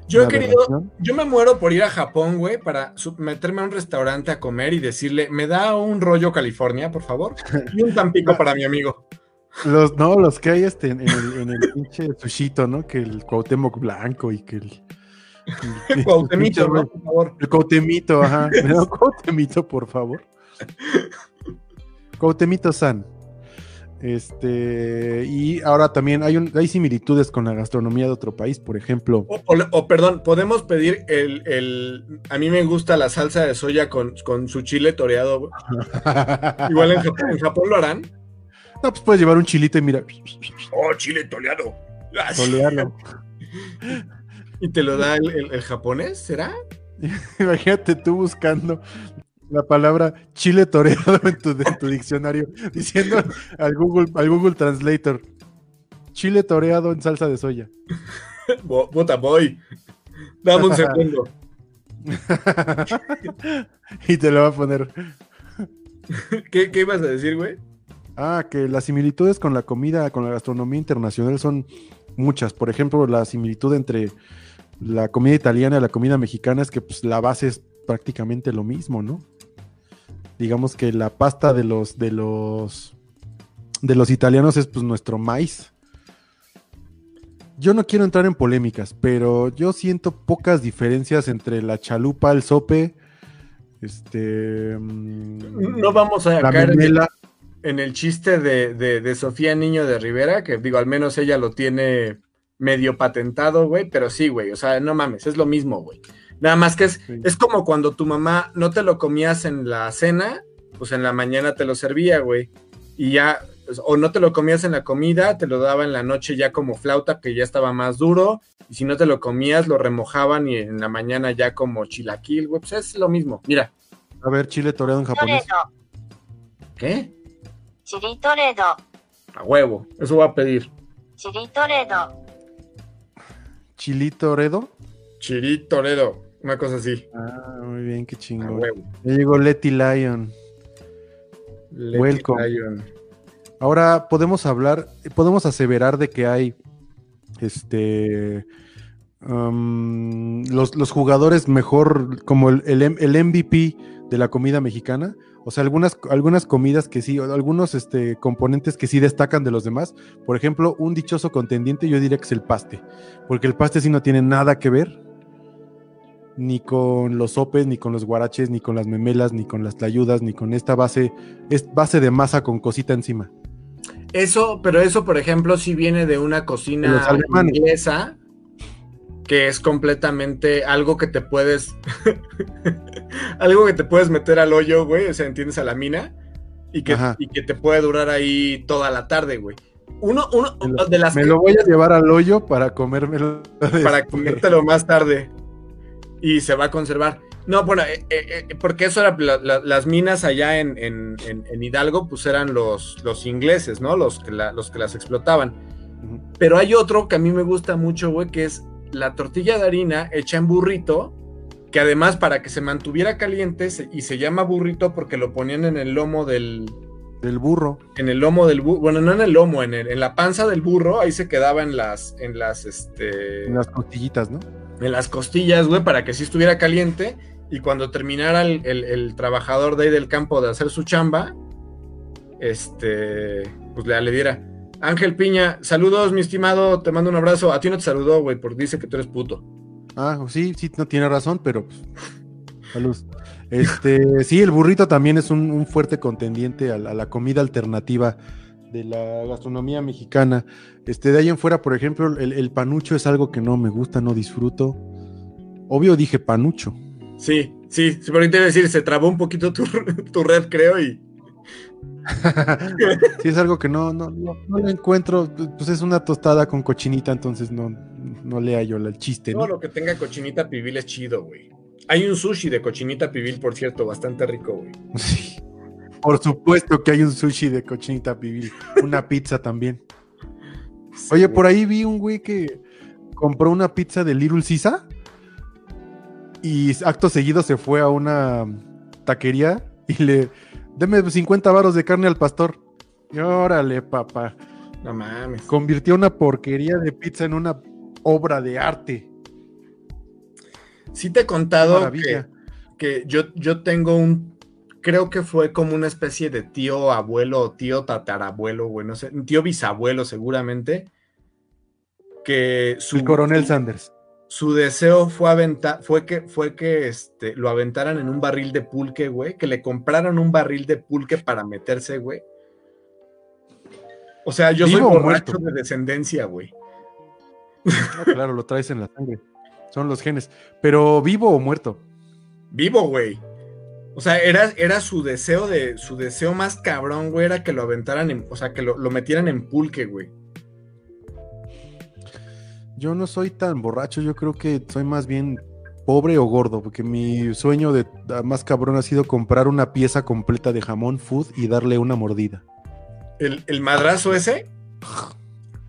Yo he querido, yo me muero por ir a Japón, güey, para meterme a un restaurante a comer y decirle, ¿me da un rollo California, por favor? Y un tampico para mi amigo. Los, no, los que hay este, en, el, en el pinche sushito, ¿no? Que el Cuauhtémoc blanco y que el. el- ¿no? Por favor. El Cuauhtemito, ajá. ¿Me da un Cuauhtemito, por favor? Cuauhtemito San. Este, y ahora también hay, un, hay similitudes con la gastronomía de otro país, por ejemplo. O, o- o, perdón, podemos pedir el, el- A mí me gusta la salsa de soya con, con su chile toreado. Igual en Japón, en Japón lo harán. No, pues puedes llevar un chilito y mira, Oh, chile toreado. Tolearlo. ¿Y te lo da el, el- el japonés? ¿Será? Imagínate tú buscando la palabra chile toreado en tu, en tu diccionario, diciendo al Google, al Google Translator, chile toreado en salsa de soya. Puta, voy. Dame un segundo. y te lo va a poner. ¿Qué, qué ibas a decir, güey? Ah, que las similitudes con la comida, con la gastronomía internacional son muchas. Por ejemplo, la similitud entre la comida italiana y la comida mexicana es que pues, la base es prácticamente lo mismo, ¿no? Digamos que la pasta de los de los de los italianos es pues nuestro maíz. Yo no quiero entrar en polémicas, pero yo siento pocas diferencias entre la chalupa, el sope, este mm, No vamos a la caer en el, memela. en el chiste de, de- de Sofía Niño de Rivera, que digo, al menos ella lo tiene medio patentado, güey, pero sí, güey, o sea, no mames, es lo mismo, güey. Nada más que es, es como cuando tu mamá no te lo comías en la cena, pues en la mañana te lo servía, güey. Y ya, pues, o no te lo comías en la comida, te lo daba en la noche ya como flauta, que ya estaba más duro. Y si no te lo comías, lo remojaban y en la mañana ya como chilaquil, güey. Pues es lo mismo, mira. A ver, chile toreado en japonés. ¿Qué? Chilitoredo. A huevo, eso voy a pedir. Chili toredo. ¿Chili toredo? Una cosa así. Ah, muy bien, qué chingón. Ya llegó Letty Lion. Welcome. Lion. Ahora podemos hablar, podemos aseverar de que hay este um, los, los jugadores mejor, como el, el el MVP de la comida mexicana. O sea, algunas, algunas comidas que sí, algunos este, componentes que sí destacan de los demás. Por ejemplo, un dichoso contendiente, yo diría que es el paste. Porque el paste sí no tiene nada que ver ni con los sopes, ni con los guaraches, ni con las memelas, ni con las tlayudas, ni con esta base, es base de masa con cosita encima. Eso, pero eso, por ejemplo, sí viene de una cocina inglesa, que es completamente algo que te puedes, algo que te puedes meter al hoyo, güey, o sea, entiendes, a la mina, y que, y que te puede durar ahí toda la tarde, güey. Uno, uno Me lo- de las Me lo voy a llevar al hoyo para comérmelo. para comértelo más tarde y se va a conservar. No, bueno, eh, eh, eh, porque eso era la- la- las minas allá en, en- en- en Hidalgo, pues eran los, los ingleses, ¿no? Los que, la- los que las explotaban. Pero hay otro que a mí me gusta mucho, güey, que es la tortilla de harina hecha en burrito, que además para que se mantuviera caliente se- y se llama burrito porque lo ponían en el lomo del, Del burro. en el lomo del burro, bueno, no en el lomo, en, el- en la panza del burro, ahí se quedaba en las, en las, este, En las costillitas, ¿no? En las costillas, güey, para que sí estuviera caliente. Y cuando terminara el, el- trabajador de ahí del campo de hacer su chamba, este, pues le, le diera. Ángel Piña, saludos, mi estimado, te mando un abrazo. A ti no te saludó, güey, porque dice que tú eres puto. Ah, sí, sí, no tiene razón, pero pues, salud. Este, sí, el burrito también es un, fuerte contendiente a la comida alternativa de la gastronomía mexicana. Este, de ahí en fuera, por ejemplo, el, el panucho es algo que no me gusta, no disfruto. Obvio dije panucho. Sí, sí, sí, pero te iba a decir, se trabó un poquito tu, tu red, creo, y sí, es algo que no, no, no, no lo encuentro. Pues es una tostada con cochinita, entonces no, no le hallo el chiste. todo ¿no? lo que tenga cochinita pibil es chido, güey. Hay un sushi de cochinita pibil, por cierto, bastante rico, güey. Sí. Por supuesto que hay un sushi de cochinita pibil. Una pizza también. Oye, por ahí vi un güey que compró una pizza de Little Sisa y acto seguido se fue a una taquería y le deme 50 varos de carne al pastor. Y órale, papá. No mames. Convirtió una porquería de pizza en una obra de arte. Sí te he contado que, que yo, yo tengo un, creo que fue como una especie de tío abuelo o tío tatarabuelo, güey, no sé, un tío bisabuelo seguramente, que su, El coronel Sanders. su deseo fue aventar, fue que, fue que este, lo aventaran en un barril de pulque, güey, que le compraran un barril de pulque para meterse, güey. O sea, yo soy ¿Vivo o borracho muerto? de descendencia, güey. Claro, lo traes en la sangre. Son los genes. Pero vivo o muerto. Vivo, güey. O sea, era, era su deseo de, su deseo más cabrón, güey, era que lo aventaran en, o sea, que lo, lo metieran en pulque, güey. Yo no soy tan borracho, yo creo que soy más bien pobre o gordo, porque mi sueño de ah, más cabrón ha sido comprar una pieza completa de jamón food y darle una mordida. El, el madrazo ese.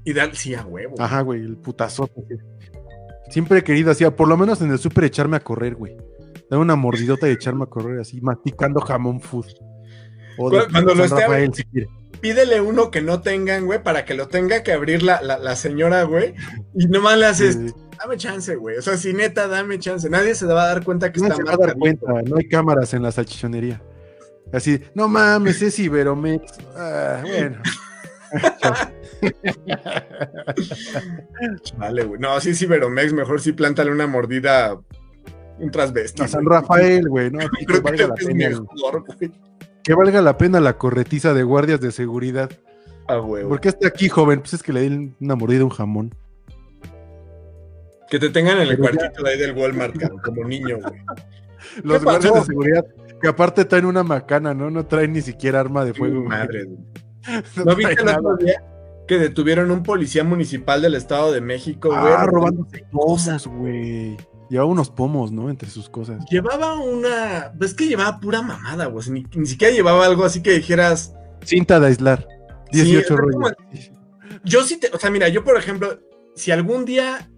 Y dar, sí, a huevo. Ajá, güey, el putazo. Siempre he querido así, por lo menos en el súper echarme a correr, güey. Dar una mordidota y echarme a correr así, masticando jamón food. O de Cuando lo esté- Rafael, si quiere. Pídele uno que no tengan, güey, para que lo tenga que abrir la, la, la señora, güey. Y nomás le haces, Sí. dame chance, güey. O sea, si neta, dame chance. Nadie se va a dar cuenta que No está se va a dar cuenta, no hay cámaras en la salchichonería. Así, no mames, es Iberomex. Ah, bueno. Vale, güey. No, sí, sí, Veromex, mejor sí plántale una mordida, un transvesti. A San güey. Rafael, güey, no, que Creo que valga la es pena, mejor, güey. que valga la pena la corretiza de guardias de seguridad. A huevo. ¿Por qué está aquí, joven? Pues es que le di una mordida a un jamón. Que te tengan en el Pero ya- cuartito de ahí del Walmart, como niño, güey. Los guardias de seguridad, que aparte traen una macana, ¿no? No traen ni siquiera arma de fuego. güey. Madre, güey. No ¿No traen viste el nada. otro día que detuvieron un policía municipal del Estado de México, güey? Ah, robándose pomos, güey. Llevaba unos pomos, ¿no? Entre sus cosas. Llevaba una. Ves que llevaba pura mamada, güey. Ni, ni siquiera llevaba algo así que dijeras. Cinta de aislar. Sí, 18 es como- rollos. Yo sí te. O sea, mira, yo, por ejemplo, si algún día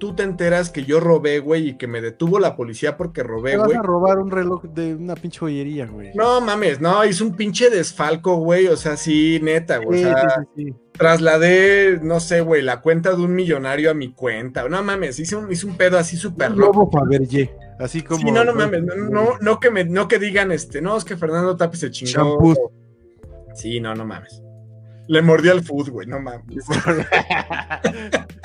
tú te enteras que yo robé, güey, y que me detuvo la policía porque robé, Te vas güey. a robar un reloj de una pinche joyería, güey. No mames, no, hizo un pinche desfalco, güey. O sea, sí, neta, güey. Sí, o sea, sí, trasladé, no sé, güey, la cuenta de un millonario a mi cuenta. No mames, hice un, hice un pedo así súper loco. lobo Fabergé. Así como. Sí, no, no mames, no, no, no que me, no que digan este, no, es que Fernando Tapia se chingó. Shampoos. Sí, no, no mames. Le mordí al food, güey, no mames.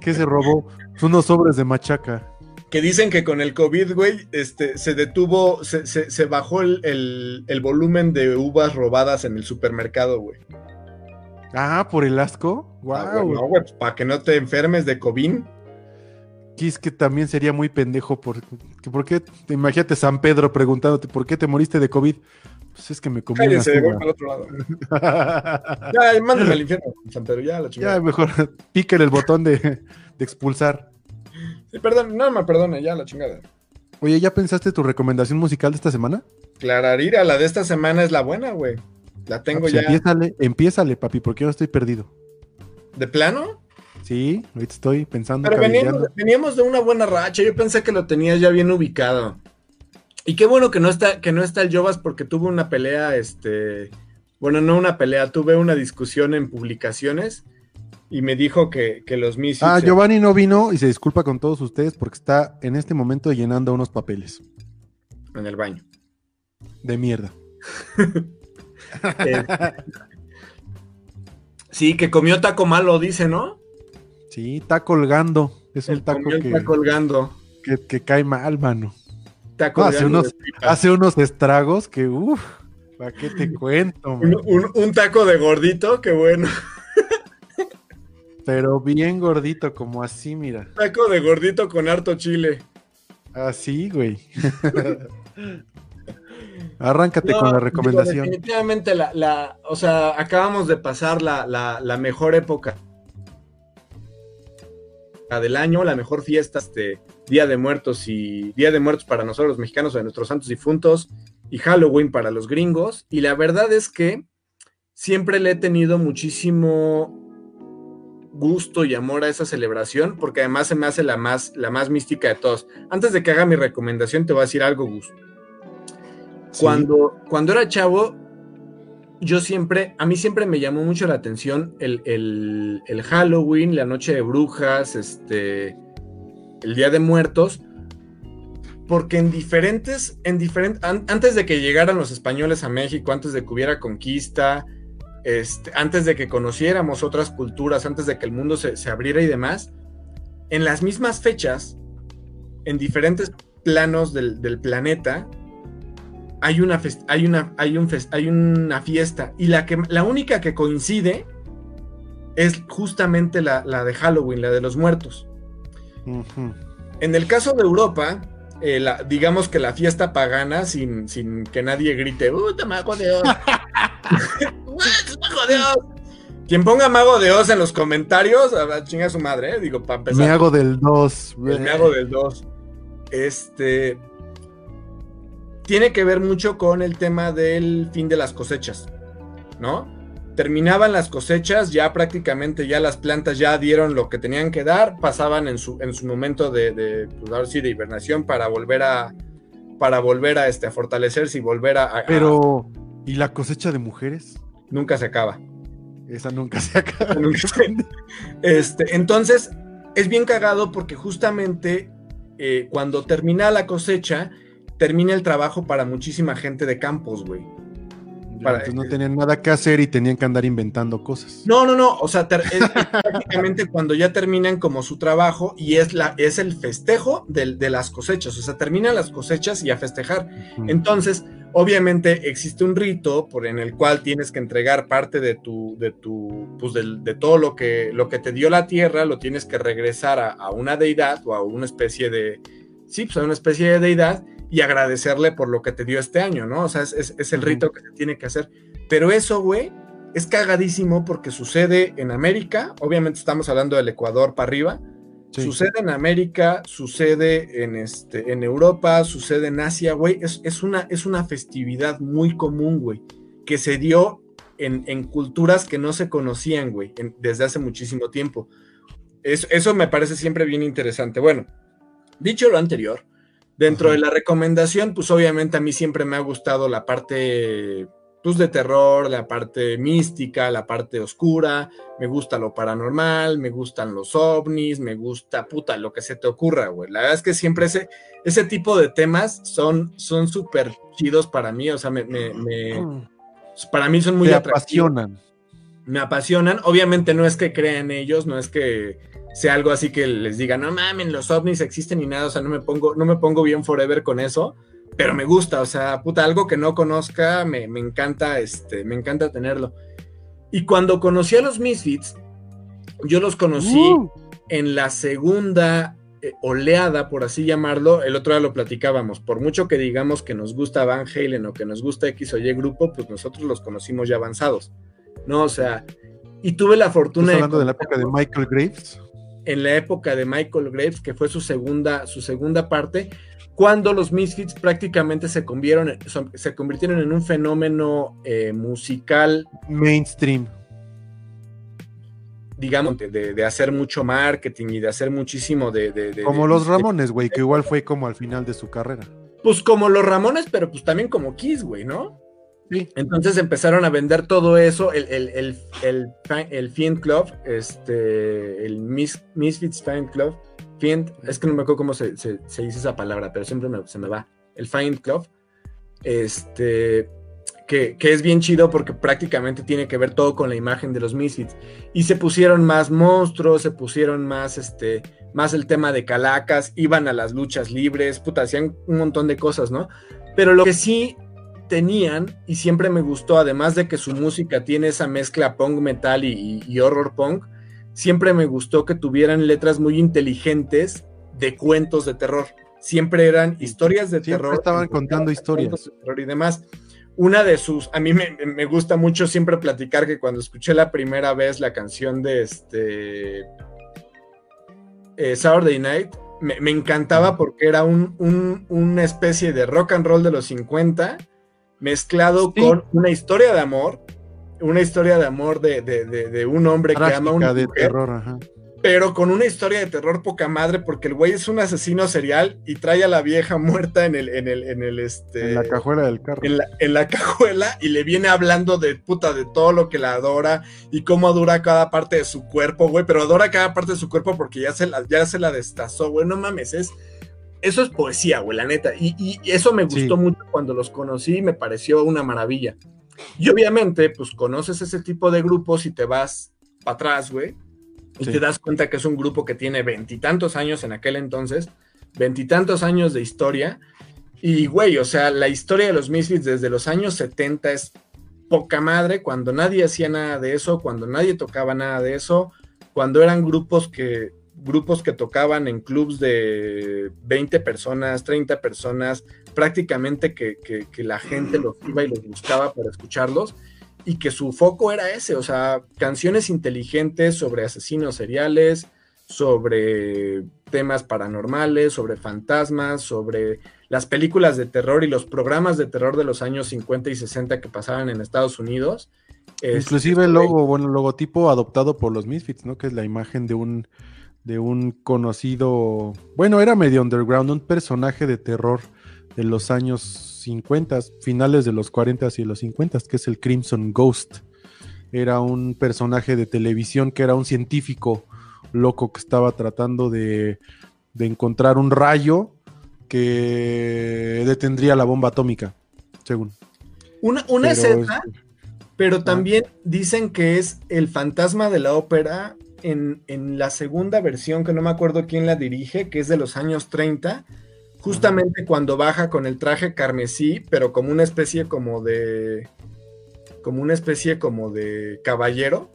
¿Qué se robó? Unos sobres de machaca. Que dicen que con el COVID, güey, este, se detuvo, se, se, se bajó el, el, el volumen de uvas robadas en el supermercado, güey. Ah, por el asco. Wow. Ah, güey, no, güey, para que no te enfermes de COVID. Que es que también sería muy pendejo. Por, que ¿por qué? Imagínate San Pedro preguntándote, ¿por qué te moriste de COVID? Pues es que me comí Cállense, voy uvas. para el otro lado. Ya, mándame al infierno, San Pedro, ya la chingada. ya, mejor pícale el botón de, de expulsar. Sí, perdón, no me perdone, ya la chingada. Oye, ¿ya pensaste tu recomendación musical de esta semana? Clararira, la de esta semana es la buena, güey. La Ah, tengo pues ya. Empiézale, empiézale, papi, porque yo no estoy perdido. ¿De plano? Sí, ahorita estoy pensando. Pero veníamos de una buena racha. Yo pensé que lo tenías ya bien ubicado. Y qué bueno que no está, que no está el Jovas porque tuve una pelea, este. Bueno, no una pelea, tuve una discusión en publicaciones y me dijo que, que los Misfits. Ah, Giovanni no vino y se disculpa con todos ustedes porque está en este momento llenando unos papeles En el baño. de mierda. Eh, Sí, que comió taco malo, dice, ¿no? Sí, está colgando. Es un taco que, Está colgando. que, que cae mal, mano. No, hace, unos, hace unos estragos que, uff, ¿para qué te cuento? Un, un- un taco de gordito, qué bueno. Pero bien gordito, como así, mira. Taco de gordito con harto chile. Así, güey. Arráncate No, con la digo, recomendación. definitivamente, la, la- o sea, acabamos de pasar la, la- la mejor época del año, la mejor fiesta, este Día de Muertos y Día de Muertos para nosotros los mexicanos, o de nuestros santos difuntos, y Halloween para los gringos. Y la verdad es que siempre le he tenido muchísimo gusto y amor a esa celebración, porque además se me hace la más, la más mística de todos. Antes de que haga mi recomendación, te voy a decir algo, Gus. Sí. Cuando, cuando era chavo, yo siempre, a mí siempre me llamó mucho la atención el, el- Halloween, la noche de brujas, este, el Día de Muertos, porque en diferentes, en antes de que llegaran los españoles a México, antes de que hubiera conquista, este, antes de que conociéramos otras culturas, antes de que el mundo se, se abriera y demás, en las mismas fechas, en diferentes planos del, del planeta, hay una, hay una, hay un hay una fiesta y la, que, la única que coincide es justamente la, la de Halloween, la de los muertos. En el caso de Europa, eh, la- digamos que la fiesta pagana, sin, sin que nadie grite, ¡Puta mago de Oz! ¡Mago de Oz! Quien ponga mago de Oz en los comentarios, a chinga su madre, ¿eh? digo, para empezar. Me hago del 2. El me hago del 2. Este. Tiene que ver mucho con el tema del fin de las cosechas, ¿no? Terminaban las cosechas, ya prácticamente ya las plantas ya dieron lo que tenían que dar, pasaban en su, en su momento de, de, pues ahora sí, de hibernación para volver a, para volver a, este, a fortalecerse y volver a, a- Pero, ¿y la cosecha de mujeres? nunca se acaba. Esa nunca se acaba. Este, entonces, es bien cagado porque justamente eh, cuando termina la cosecha, termina el trabajo para muchísima gente de campos, güey. Para- Entonces no tenían nada que hacer y tenían que andar inventando cosas. No, no, no, o sea, es, prácticamente cuando ya terminan como su trabajo y es, la, es el festejo del- de las cosechas, o sea, terminan las cosechas y a festejar. Entonces, obviamente existe un rito por en el cual tienes que entregar parte de tu, de tu, pues del- de, todo lo que, lo que te dio la tierra, lo tienes que regresar a, a una deidad o a una especie de, sí, pues a una especie de deidad y agradecerle por lo que te dio este año, ¿no? O sea, es, es- es el rito que se tiene que hacer. Pero eso, güey, es cagadísimo porque sucede en América, obviamente estamos hablando del Ecuador para arriba, Sí. Sucede en América, sucede en, este, en Europa, sucede en Asia, güey. Es, es una, es una festividad muy común, güey, que se dio en, en culturas que no se conocían, güey, en- desde hace muchísimo tiempo. Es- eso me parece siempre bien interesante. Bueno, dicho lo anterior, dentro Ajá. de la recomendación, pues obviamente a mí siempre me ha gustado la parte pues, de terror, la parte mística, la parte oscura, me gusta lo paranormal, me gustan los ovnis, me gusta, puta, lo que se te ocurra, güey. La verdad es que siempre ese, ese tipo de temas son son súper chidos para mí, o sea, me, me- me- para mí son muy Te atractivos apasionan. Me apasionan. Obviamente no es que crean ellos, no es que sea algo así que les diga, no mamen, los ovnis existen ni nada, o sea, no me pongo, no me pongo bien forever con eso, pero me gusta, o sea, puta, algo que no conozca, me, me encanta, este, me encanta tenerlo. Y cuando conocí a los Misfits, yo los conocí Uh, en la segunda eh, oleada, por así llamarlo, el otro día lo platicábamos, por mucho que digamos que nos gusta Van Halen o que nos gusta X o Y grupo, pues nosotros los conocimos ya avanzados, ¿no? O sea, y tuve la ¿Estás fortuna hablando de la época de Michael Graves? en la época de Michael Graves, que fue su segunda, su segunda parte, cuando los Misfits prácticamente se convirtieron, son- se convirtieron en un fenómeno eh, musical Mainstream. digamos, de, de- de hacer mucho marketing y de hacer muchísimo de... de- Como los Ramones, güey, que igual fue como al final de su carrera. Pues como los Ramones, pero pues también como Kiss, güey, ¿no? Sí. Entonces empezaron a vender todo eso, el, el, el, el, el Fiend Club, este, el Mis, Misfits Fiend Club, Fiend, es que no me acuerdo cómo se, se- se dice esa palabra, pero siempre me- se me va, el Fiend Club, este, que, que es bien chido porque prácticamente tiene que ver todo con la imagen de los Misfits. Y se pusieron más monstruos, se pusieron más, este, más el tema de calacas, iban a las luchas libres, puta, hacían un montón de cosas, ¿no? Pero lo que sí tenían, y siempre me gustó, además de que su música tiene esa mezcla punk metal y, y horror punk, siempre me gustó que tuvieran letras muy inteligentes de cuentos de terror. Siempre eran historias de Siempre terror. estaban contando historias. cuentos de terror y demás. Una de sus, a mí me, me gusta mucho siempre platicar que cuando escuché la primera vez la canción de este eh, Saturday Night, me, me encantaba porque era un, un- una especie de rock and roll de los 50 mezclado Sí. con una historia de amor, una historia de amor de, de- de- de un hombre que ama a una de mujer, terror, ajá. pero con una historia de terror poca madre porque el güey es un asesino serial y trae a la vieja muerta en el, en el, en el este En la cajuela del carro. en la, en la cajuela y le viene hablando de puta de todo lo que la adora y cómo adora cada parte de su cuerpo, güey, pero adora cada parte de su cuerpo porque ya se la, ya se la destazó, güey, no mames, es, eso es poesía, güey, la neta, y, y eso me gustó Sí. mucho cuando los conocí, me pareció una maravilla. Y obviamente, pues conoces ese tipo de grupos y te vas para atrás, güey, y Sí. te das cuenta que es un grupo que tiene veintitantos años en aquel entonces, veintitantos años de historia, y, güey, o sea, la historia de los Misfits desde los años 70 es poca madre, cuando nadie hacía nada de eso, cuando nadie tocaba nada de eso, cuando eran grupos que grupos que tocaban en clubs de 20 personas, 30 personas, prácticamente que, que- que la gente los iba y los buscaba para escucharlos y que su foco era ese, o sea, canciones inteligentes sobre asesinos seriales, sobre temas paranormales, sobre fantasmas, sobre las películas de terror y los programas de terror de los años 50 y 60 que pasaban en Estados Unidos. Este, Inclusive el logo, bueno, el logotipo adoptado por los Misfits, ¿no? Que es la imagen de un de un conocido, bueno, era medio underground, un personaje de terror de los años 50, finales de los 40 y los 50, que es el Crimson Ghost. Era un personaje de televisión que era un científico loco que estaba tratando de, de encontrar un rayo que detendría la bomba atómica, según. Una, una Pero, esa, este, pero también dicen que es el fantasma de la ópera en, en la segunda versión, que no me acuerdo quién la dirige, que es de los años 30, justamente cuando baja con el traje carmesí, pero como una especie como de... como una especie como de caballero,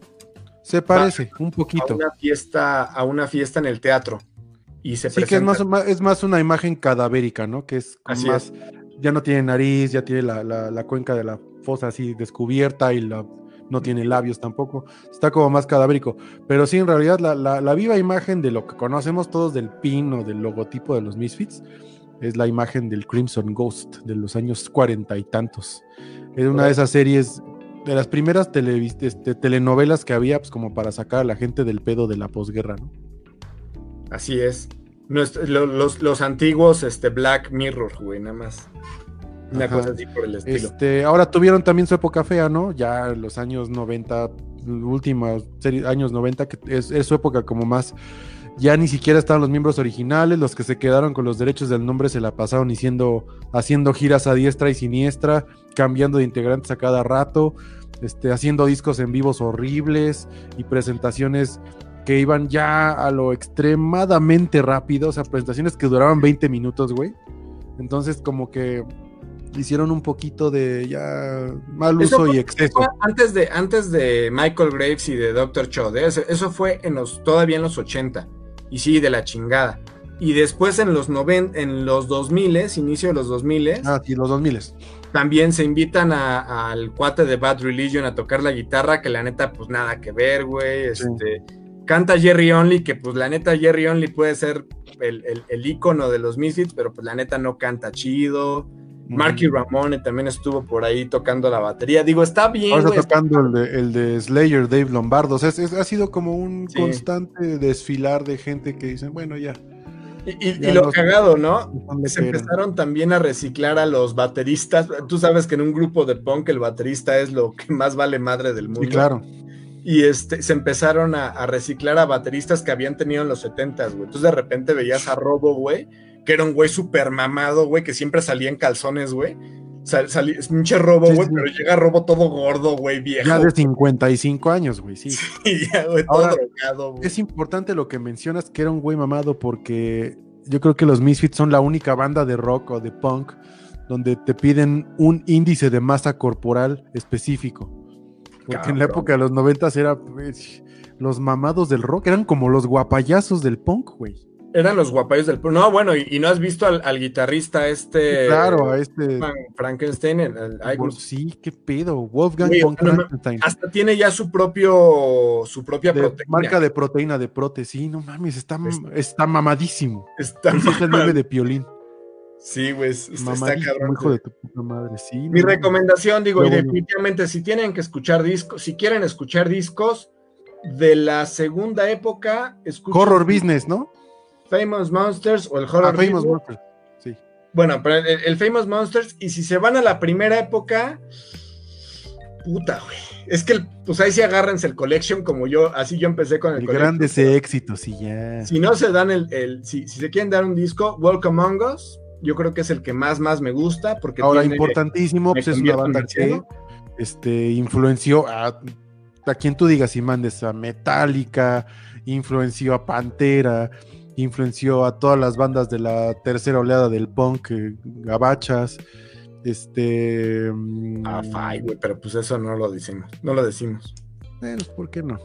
se parece un a poquito. una fiesta, a una fiesta en el teatro. Y se Sí, que es más, es más una imagen cadavérica, ¿no? Que es Así más, ya no tiene nariz, ya tiene la, la- la cuenca de la fosa así descubierta y la, no tiene labios tampoco. Está como más cadavérico. Pero sí, en realidad, la, la- la viva imagen de lo que conocemos todos del pin o del logotipo de los Misfits es la imagen del Crimson Ghost de los años cuarenta y tantos. Es una de esas series, de las primeras este, telenovelas que había, pues como para sacar a la gente del pedo de la posguerra, ¿no? Así es. Nuestro- los, los antiguos este, Black Mirror, güey, nada más. Una Ajá. cosa así por el estilo. Este, ahora tuvieron también su época fea, ¿no? Ya en los años 90, últimos años 90, que es, es su época como más. Ya ni siquiera estaban los miembros originales, los que se quedaron con los derechos del nombre se la pasaron diciendo, haciendo giras a diestra y siniestra, cambiando de integrantes a cada rato, este, haciendo discos en vivos horribles y presentaciones que iban ya a lo extremadamente rápido, o sea, presentaciones que duraban 20 minutos, güey. Entonces, como que hicieron un poquito de ya mal uso fue- y exceso. Antes de, antes de Michael Graves y de Dr. Chod, ¿eh? eso, fue en los, todavía en los 80. Y sí, de la chingada. Y después en los, noven, en los 2000, inicio de los 2000, Ah, sí, los 2000. también se invitan a- al cuate de Bad Religion a tocar la guitarra, que la neta, pues nada que ver, güey. Sí. Este, Canta Jerry Only, que pues la neta Jerry Only puede ser el, el, el ícono de los Misfits, pero pues la neta no canta chido. Marky Ramone también estuvo por ahí tocando la batería. Digo, está bien, Ahora está tocando el de, el de Slayer, Dave Lombardo. O sea, es- es- ha sido como un Sí. constante desfilar de gente que dicen, bueno, ya. Y, y- y lo cagado, ¿no? ¿dónde Se empezaron también a reciclar a los bateristas. Tú sabes que en un grupo de punk el baterista es lo que más vale madre del mundo. Sí, claro. Y este, se empezaron a, a reciclar a bateristas que habían tenido en los 70s, güey. Entonces de repente veías a Robo, güey, que era un güey súper mamado, güey, que siempre salía en calzones, güey. Sal, es un che robo, Sí, güey, sí. pero llega robo todo gordo, güey, viejo. Ya de 55 años, güey, sí. Y ya, güey, todo Ahora, drogado, güey. Es importante lo que mencionas que era un güey mamado porque yo creo que los Misfits son la única banda de rock o de punk donde te piden un índice de masa corporal específico. Porque en la época de los noventas era pues, los mamados del rock, eran como los guapayazos del punk, güey. Eran los guapayos del... No, bueno, y, y no has visto al, al guitarrista este... claro, a este Frank- Frankenstein, el- el- Wolf- sí, qué pedo, Wolfgang Güey, von Frankenstein. hasta tiene ya su propio su propia de proteína. marca de proteína de prote, sí, no mames, está, está mamadísimo. Está Ese es el meme de Piolín. Sí, güey, es- está cabrón. hijo de tu puta madre, sí. Mi recomendación, digo, y definitivamente, si tienen que escuchar discos, si quieren escuchar discos de la segunda época, escuchen Horror Business, ¿no? Famous Monsters o el Horror Ah, Famous. Monsters. Sí. Bueno, pero el, el Famous Monsters, y si se van a la primera época, puta, güey. Es que, el- pues ahí sí agárrense el Collection, como yo, así yo empecé con el, El Collection. grandes éxitos, sí, ya. Si no se dan el, el- si, si se quieren dar un disco, Welcome Among Us, yo creo que es el que más, más me gusta, porque Ahora, tiene- importantísimo, pues es una banda que este, influenció a, a quien tú digas y mandes a Metallica, influenció a Pantera, influenció a todas las bandas de la tercera oleada del punk, eh, gabachas, este... mm, Ah, fai, güey, pero pues eso no lo decimos, no lo decimos. Pues, ¿por qué no?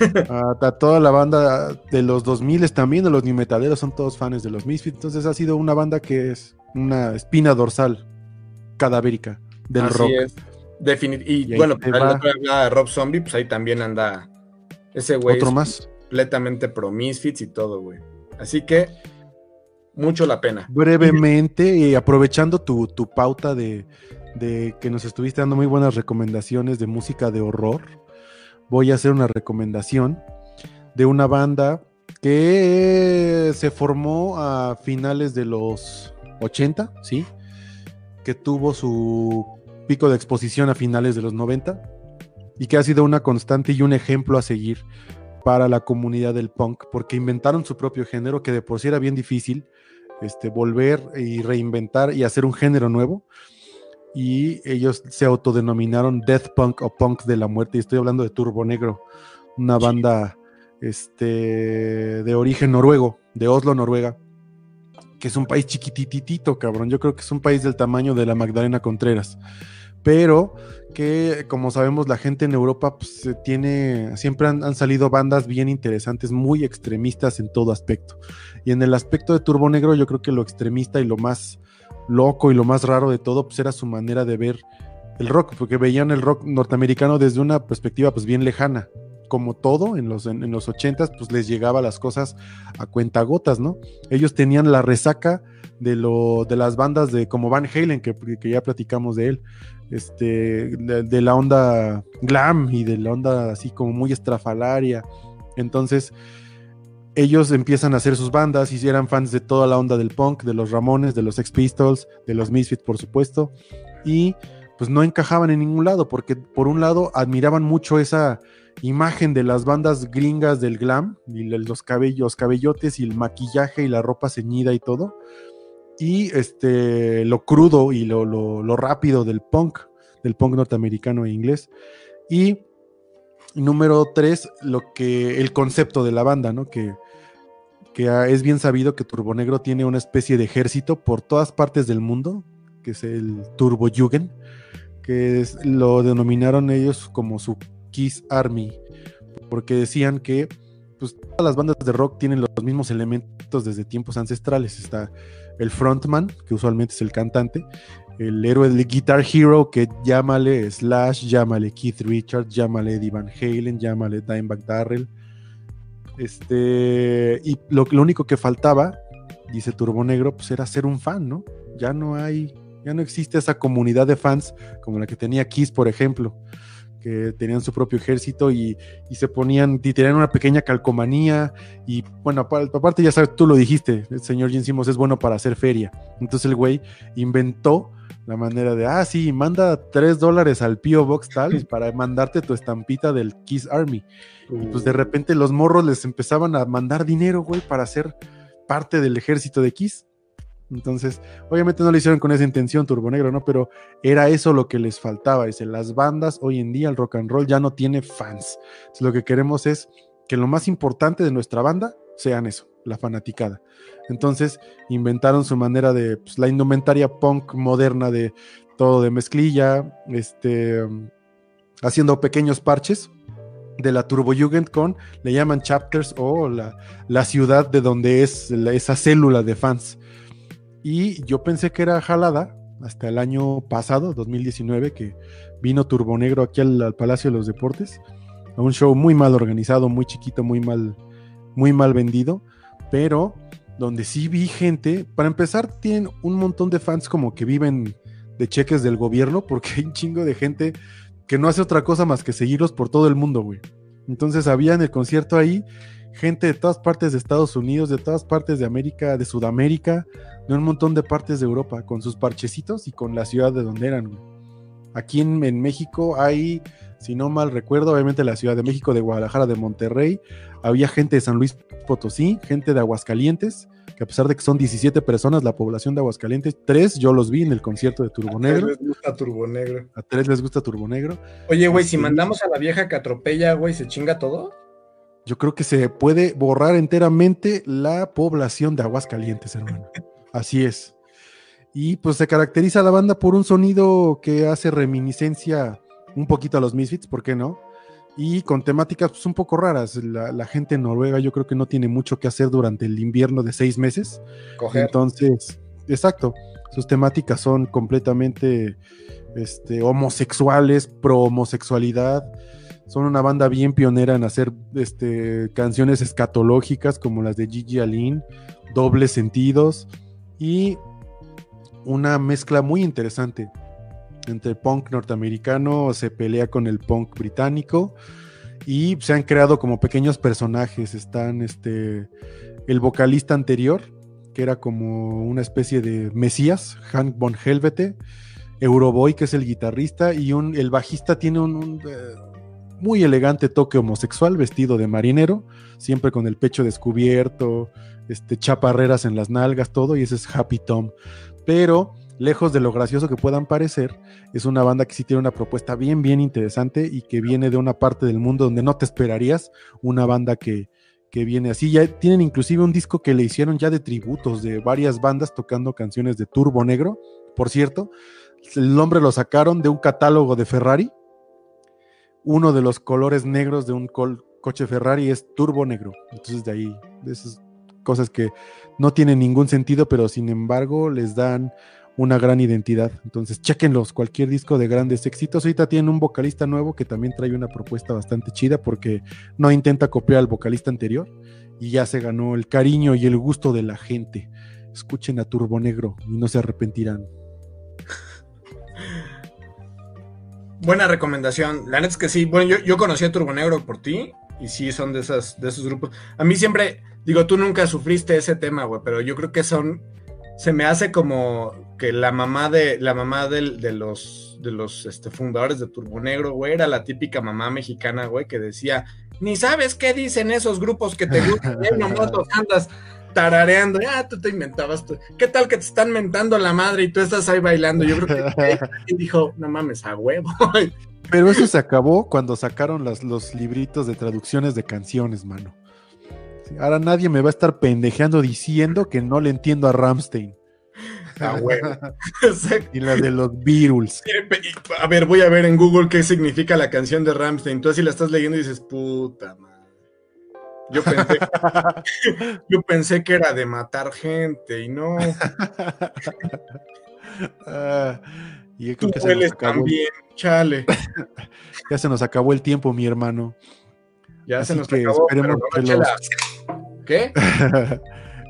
a, toda la banda de los 2000 también, de los new metaleros, son todos fans de los Misfits. Entonces ha sido una banda que es una espina dorsal cadavérica del Así rock. es. Definit- y, bueno, pues, hablaba de Rob Zombie, pues ahí también anda ese güey. Otro es más. Completamente pro Misfits y todo, güey. Así que, mucho la pena. Brevemente, y aprovechando tu, tu pauta de, de que nos estuviste dando muy buenas recomendaciones de música de horror, voy a hacer una recomendación de una banda que se formó a finales de los 80, ¿sí? Que tuvo su pico de exposición a finales de los 90 y que ha sido una constante y un ejemplo a seguir para la comunidad del punk, porque inventaron su propio género, que de por sí era bien difícil, este, volver y reinventar y hacer un género nuevo. Y ellos se autodenominaron Death Punk o Punk de la Muerte. Y estoy hablando de Turbo Negro, una banda este, de origen noruego, de Oslo, Noruega, que es un país chiquititito, cabrón. Yo creo que es un país del tamaño de la Magdalena Contreras. Pero que, como sabemos, la gente en Europa pues, tiene, siempre han, salido bandas bien interesantes, muy extremistas en todo aspecto. Y en el aspecto de Turbo Negro, yo creo que lo extremista y lo más loco y lo más raro de todo, pues era su manera de ver el rock, porque veían el rock norteamericano desde una perspectiva pues bien lejana. Como todo en los, en, los 80 pues les llegaba las cosas a cuentagotas, ¿no? Ellos tenían la resaca de, lo, de las bandas de como Van Halen, que, que ya platicamos de él, este, de, de la onda glam y de la onda así como muy estrafalaria. Entonces, ellos empiezan a hacer sus bandas y eran fans de toda la onda del punk, de los Ramones, de los Sex Pistols, de los Misfits, por supuesto, y pues no encajaban en ningún lado, porque por un lado admiraban mucho esa imagen de las bandas gringas del glam, y los cabellos, cabellotes y el maquillaje y la ropa ceñida y todo, y este lo crudo y lo, lo, rápido del punk, del punk norteamericano e inglés, y número tres, lo que el concepto de la banda, ¿no? Que, que es bien sabido que Turbo Negro tiene una especie de ejército por todas partes del mundo, que es el Turbo Jugend, que es, lo denominaron ellos como su Kiss Army, porque decían que pues, todas las bandas de rock tienen los mismos elementos desde tiempos ancestrales. Está el frontman, que usualmente es el cantante, el héroe del Guitar Hero, que llámale Slash, llámale Keith Richards, llámale Eddie Van Halen, llámale Dimebag Darrell. Este, y lo, lo, único que faltaba, dice Turbo Negro, pues era ser un fan, ¿no? Ya no hay, ya no existe esa comunidad de fans como la que tenía Kiss, por ejemplo, que tenían su propio ejército y, y se ponían, y tenían una pequeña calcomanía, y bueno, aparte ya sabes, tú lo dijiste, el señor Jim Simmons es bueno para hacer feria. Entonces el güey inventó la manera de, ah, sí, manda tres dólares al P.O. Box tal para mandarte tu estampita del Kiss Army. Y pues de repente los morros les empezaban a mandar dinero, güey, para ser parte del ejército de Kiss. Entonces, obviamente no lo hicieron con esa intención, Turbo Negro, ¿no? Pero era eso lo que les faltaba. Dice, las bandas hoy en día, el rock and roll ya no tiene fans. Lo que queremos es que lo más importante de nuestra banda sean eso, la fanaticada. Entonces, inventaron su manera de, pues, la indumentaria punk moderna de todo de mezclilla, este, haciendo pequeños parches de la Turbo Jugend con, le llaman chapters o la, la ciudad de donde es esa célula de fans. Y yo pensé que era jalada hasta el año pasado, 2019, que vino Turbo Negro aquí al, al Palacio de los Deportes, a un show muy mal organizado, muy chiquito, muy mal, muy mal vendido, pero donde sí vi gente, para empezar, tienen un montón de fans como que viven de cheques del gobierno, porque hay un chingo de gente que no hace otra cosa más que seguirlos por todo el mundo, güey. Entonces había en el concierto ahí gente de todas partes de Estados Unidos, de todas partes de América, de Sudamérica, de un montón de partes de Europa, con sus parchecitos y con la ciudad de donde eran. Aquí en, en México hay, si no mal recuerdo, obviamente la Ciudad de México, de Guadalajara, de Monterrey, había gente de San Luis Potosí, gente de Aguascalientes, que a pesar de que son 17 personas, la población de Aguascalientes, tres yo los vi en el concierto de Turbo Negro, Les gusta Turbo Negro. a tres les gusta Turbo Negro. Oye, güey, si Sí. mandamos a la vieja que atropella, güey, ¿se chinga todo? Yo creo que se puede borrar enteramente la población de Aguascalientes, hermano. Así es. Y pues se caracteriza la banda por un sonido que hace reminiscencia un poquito a los Misfits, ¿por qué no? Y con temáticas pues, un poco raras. La, la gente en Noruega yo creo que no tiene mucho que hacer durante el invierno de seis meses. Coger. Entonces, exacto, sus temáticas son completamente este, homosexuales, pro homosexualidad. Son una banda bien pionera en hacer este, canciones escatológicas como las de Gigi Alin, dobles sentidos y una mezcla muy interesante entre punk norteamericano, se pelea con el punk británico y se han creado como pequeños personajes. Están este, el vocalista anterior, que era como una especie de Mesías, Hank von Helvete, Euroboy, que es el guitarrista, y un, el bajista tiene un, un, eh, muy elegante toque homosexual, vestido de marinero, siempre con el pecho descubierto, este, chaparreras en las nalgas, todo, y ese es Happy Tom. Pero lejos de lo gracioso que puedan parecer, es una banda que sí tiene una propuesta bien, bien interesante y que viene de una parte del mundo donde no te esperarías una banda que, que viene así. Ya tienen inclusive un disco que le hicieron ya de tributos de varias bandas tocando canciones de Turbo Negro. Por cierto, el nombre lo sacaron de un catálogo de Ferrari. Uno de los colores negros de un coche Ferrari es Turbo Negro. Entonces de ahí, de esas cosas que no tienen ningún sentido, pero sin embargo les dan una gran identidad. Entonces, chequenlos, cualquier disco de grandes éxitos. Ahorita tienen un vocalista nuevo que también trae una propuesta bastante chida porque no intenta copiar al vocalista anterior y ya se ganó el cariño y el gusto de la gente. Escuchen a Turbo Negro y no se arrepentirán. Buena recomendación. La neta es que sí. Bueno, yo, yo conocí a Turbo Negro por ti. Y sí, son de, esas, de esos grupos. A mí siempre, digo, tú nunca sufriste ese tema, güey, pero yo creo que son. Se me hace como que la mamá de la mamá del- de los de los este, fundadores de Turbo Negro, güey, era la típica mamá mexicana, güey, que decía, ni sabes qué dicen esos grupos que te gustan, ¿eh? los andas tarareando, ah, tú te inventabas, tú. ¿qué tal que te están mentando la madre y tú estás ahí bailando? Yo creo que y dijo, no mames, a huevo. Pero eso se acabó cuando sacaron las- los libritos de traducciones de canciones, mano. Ahora nadie me va a estar pendejeando diciendo que no le entiendo a Ramstein a huevo. y la de los Beatles. A ver, voy a ver en Google qué significa la canción de Ramstein. Tú así la estás leyendo y dices, puta. Yo pensé, yo pensé que era de matar gente y no. Y yo Tú que se nos, acabó, también, chale. ya se nos acabó el tiempo, mi hermano. Ya Así se nos que acabó. esperemos pero no, que los-. ¿Qué?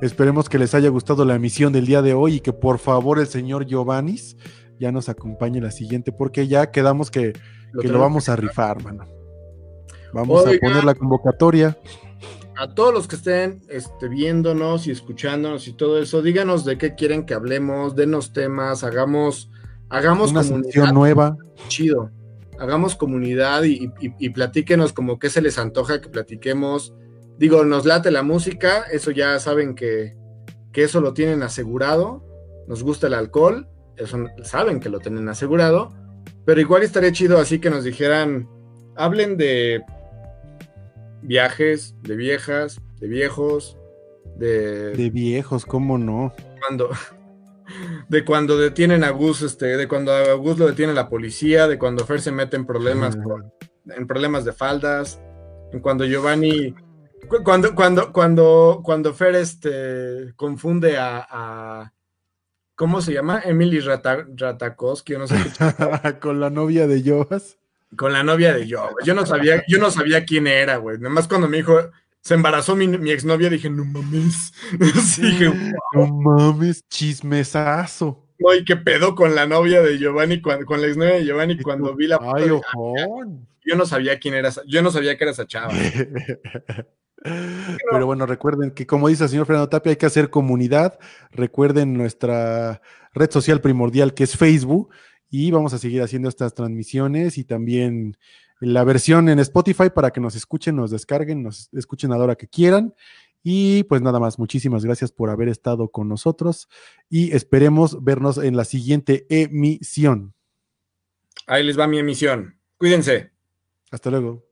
Esperemos que les haya gustado la emisión del día de hoy y que por favor el señor Giovannis ya nos acompañe la siguiente, porque ya quedamos que, que lo vamos a rifar, mano. Vamos Oiga. a poner la convocatoria. a todos los que estén este, viéndonos y escuchándonos y todo eso, díganos de qué quieren que hablemos, denos temas, hagamos, hagamos Una comunidad nueva. chido. Hagamos comunidad y, y- y platíquenos como qué se les antoja que platiquemos. Digo, nos late la música, eso ya saben que, que eso lo tienen asegurado. nos gusta el alcohol, eso saben que lo tienen asegurado, pero igual estaría chido así que nos dijeran, hablen de viajes, de viejas, de viejos, de... De viejos, ¿cómo no? Cuando, de cuando detienen a Gus, este, de cuando a Gus lo detiene la policía, de cuando Fer se mete en problemas, con, en problemas de faldas, en cuando Giovanni, cuando, cuando, cuando, cuando Fer este, confunde a, a ¿cómo se llama? Emily Rata, Ratakowski, no sé qué. con la novia de Joas. Con la novia de yo, yo no sabía, yo no sabía quién era, güey. Nada más cuando me dijo, se embarazó mi, mi exnovia, dije, no mames. Sí, dije, wow. No mames, chismesazo. No, y qué pedo con la novia de Giovanni, cuando, con la exnovia de Giovanni, cuando vi la foto. Ay, ojón. Yo no sabía quién era, yo no sabía que era esa chava. Pero bueno, recuerden que como dice el señor Fernando Tapia, hay que hacer comunidad. Recuerden nuestra red social primordial que es Facebook y vamos a seguir haciendo estas transmisiones y también la versión en Spotify para que nos escuchen, nos descarguen, nos escuchen a la hora que quieran. Y pues nada más, muchísimas gracias por haber estado con nosotros y esperemos vernos en la siguiente emisión. Ahí les va mi emisión. Cuídense. Hasta luego.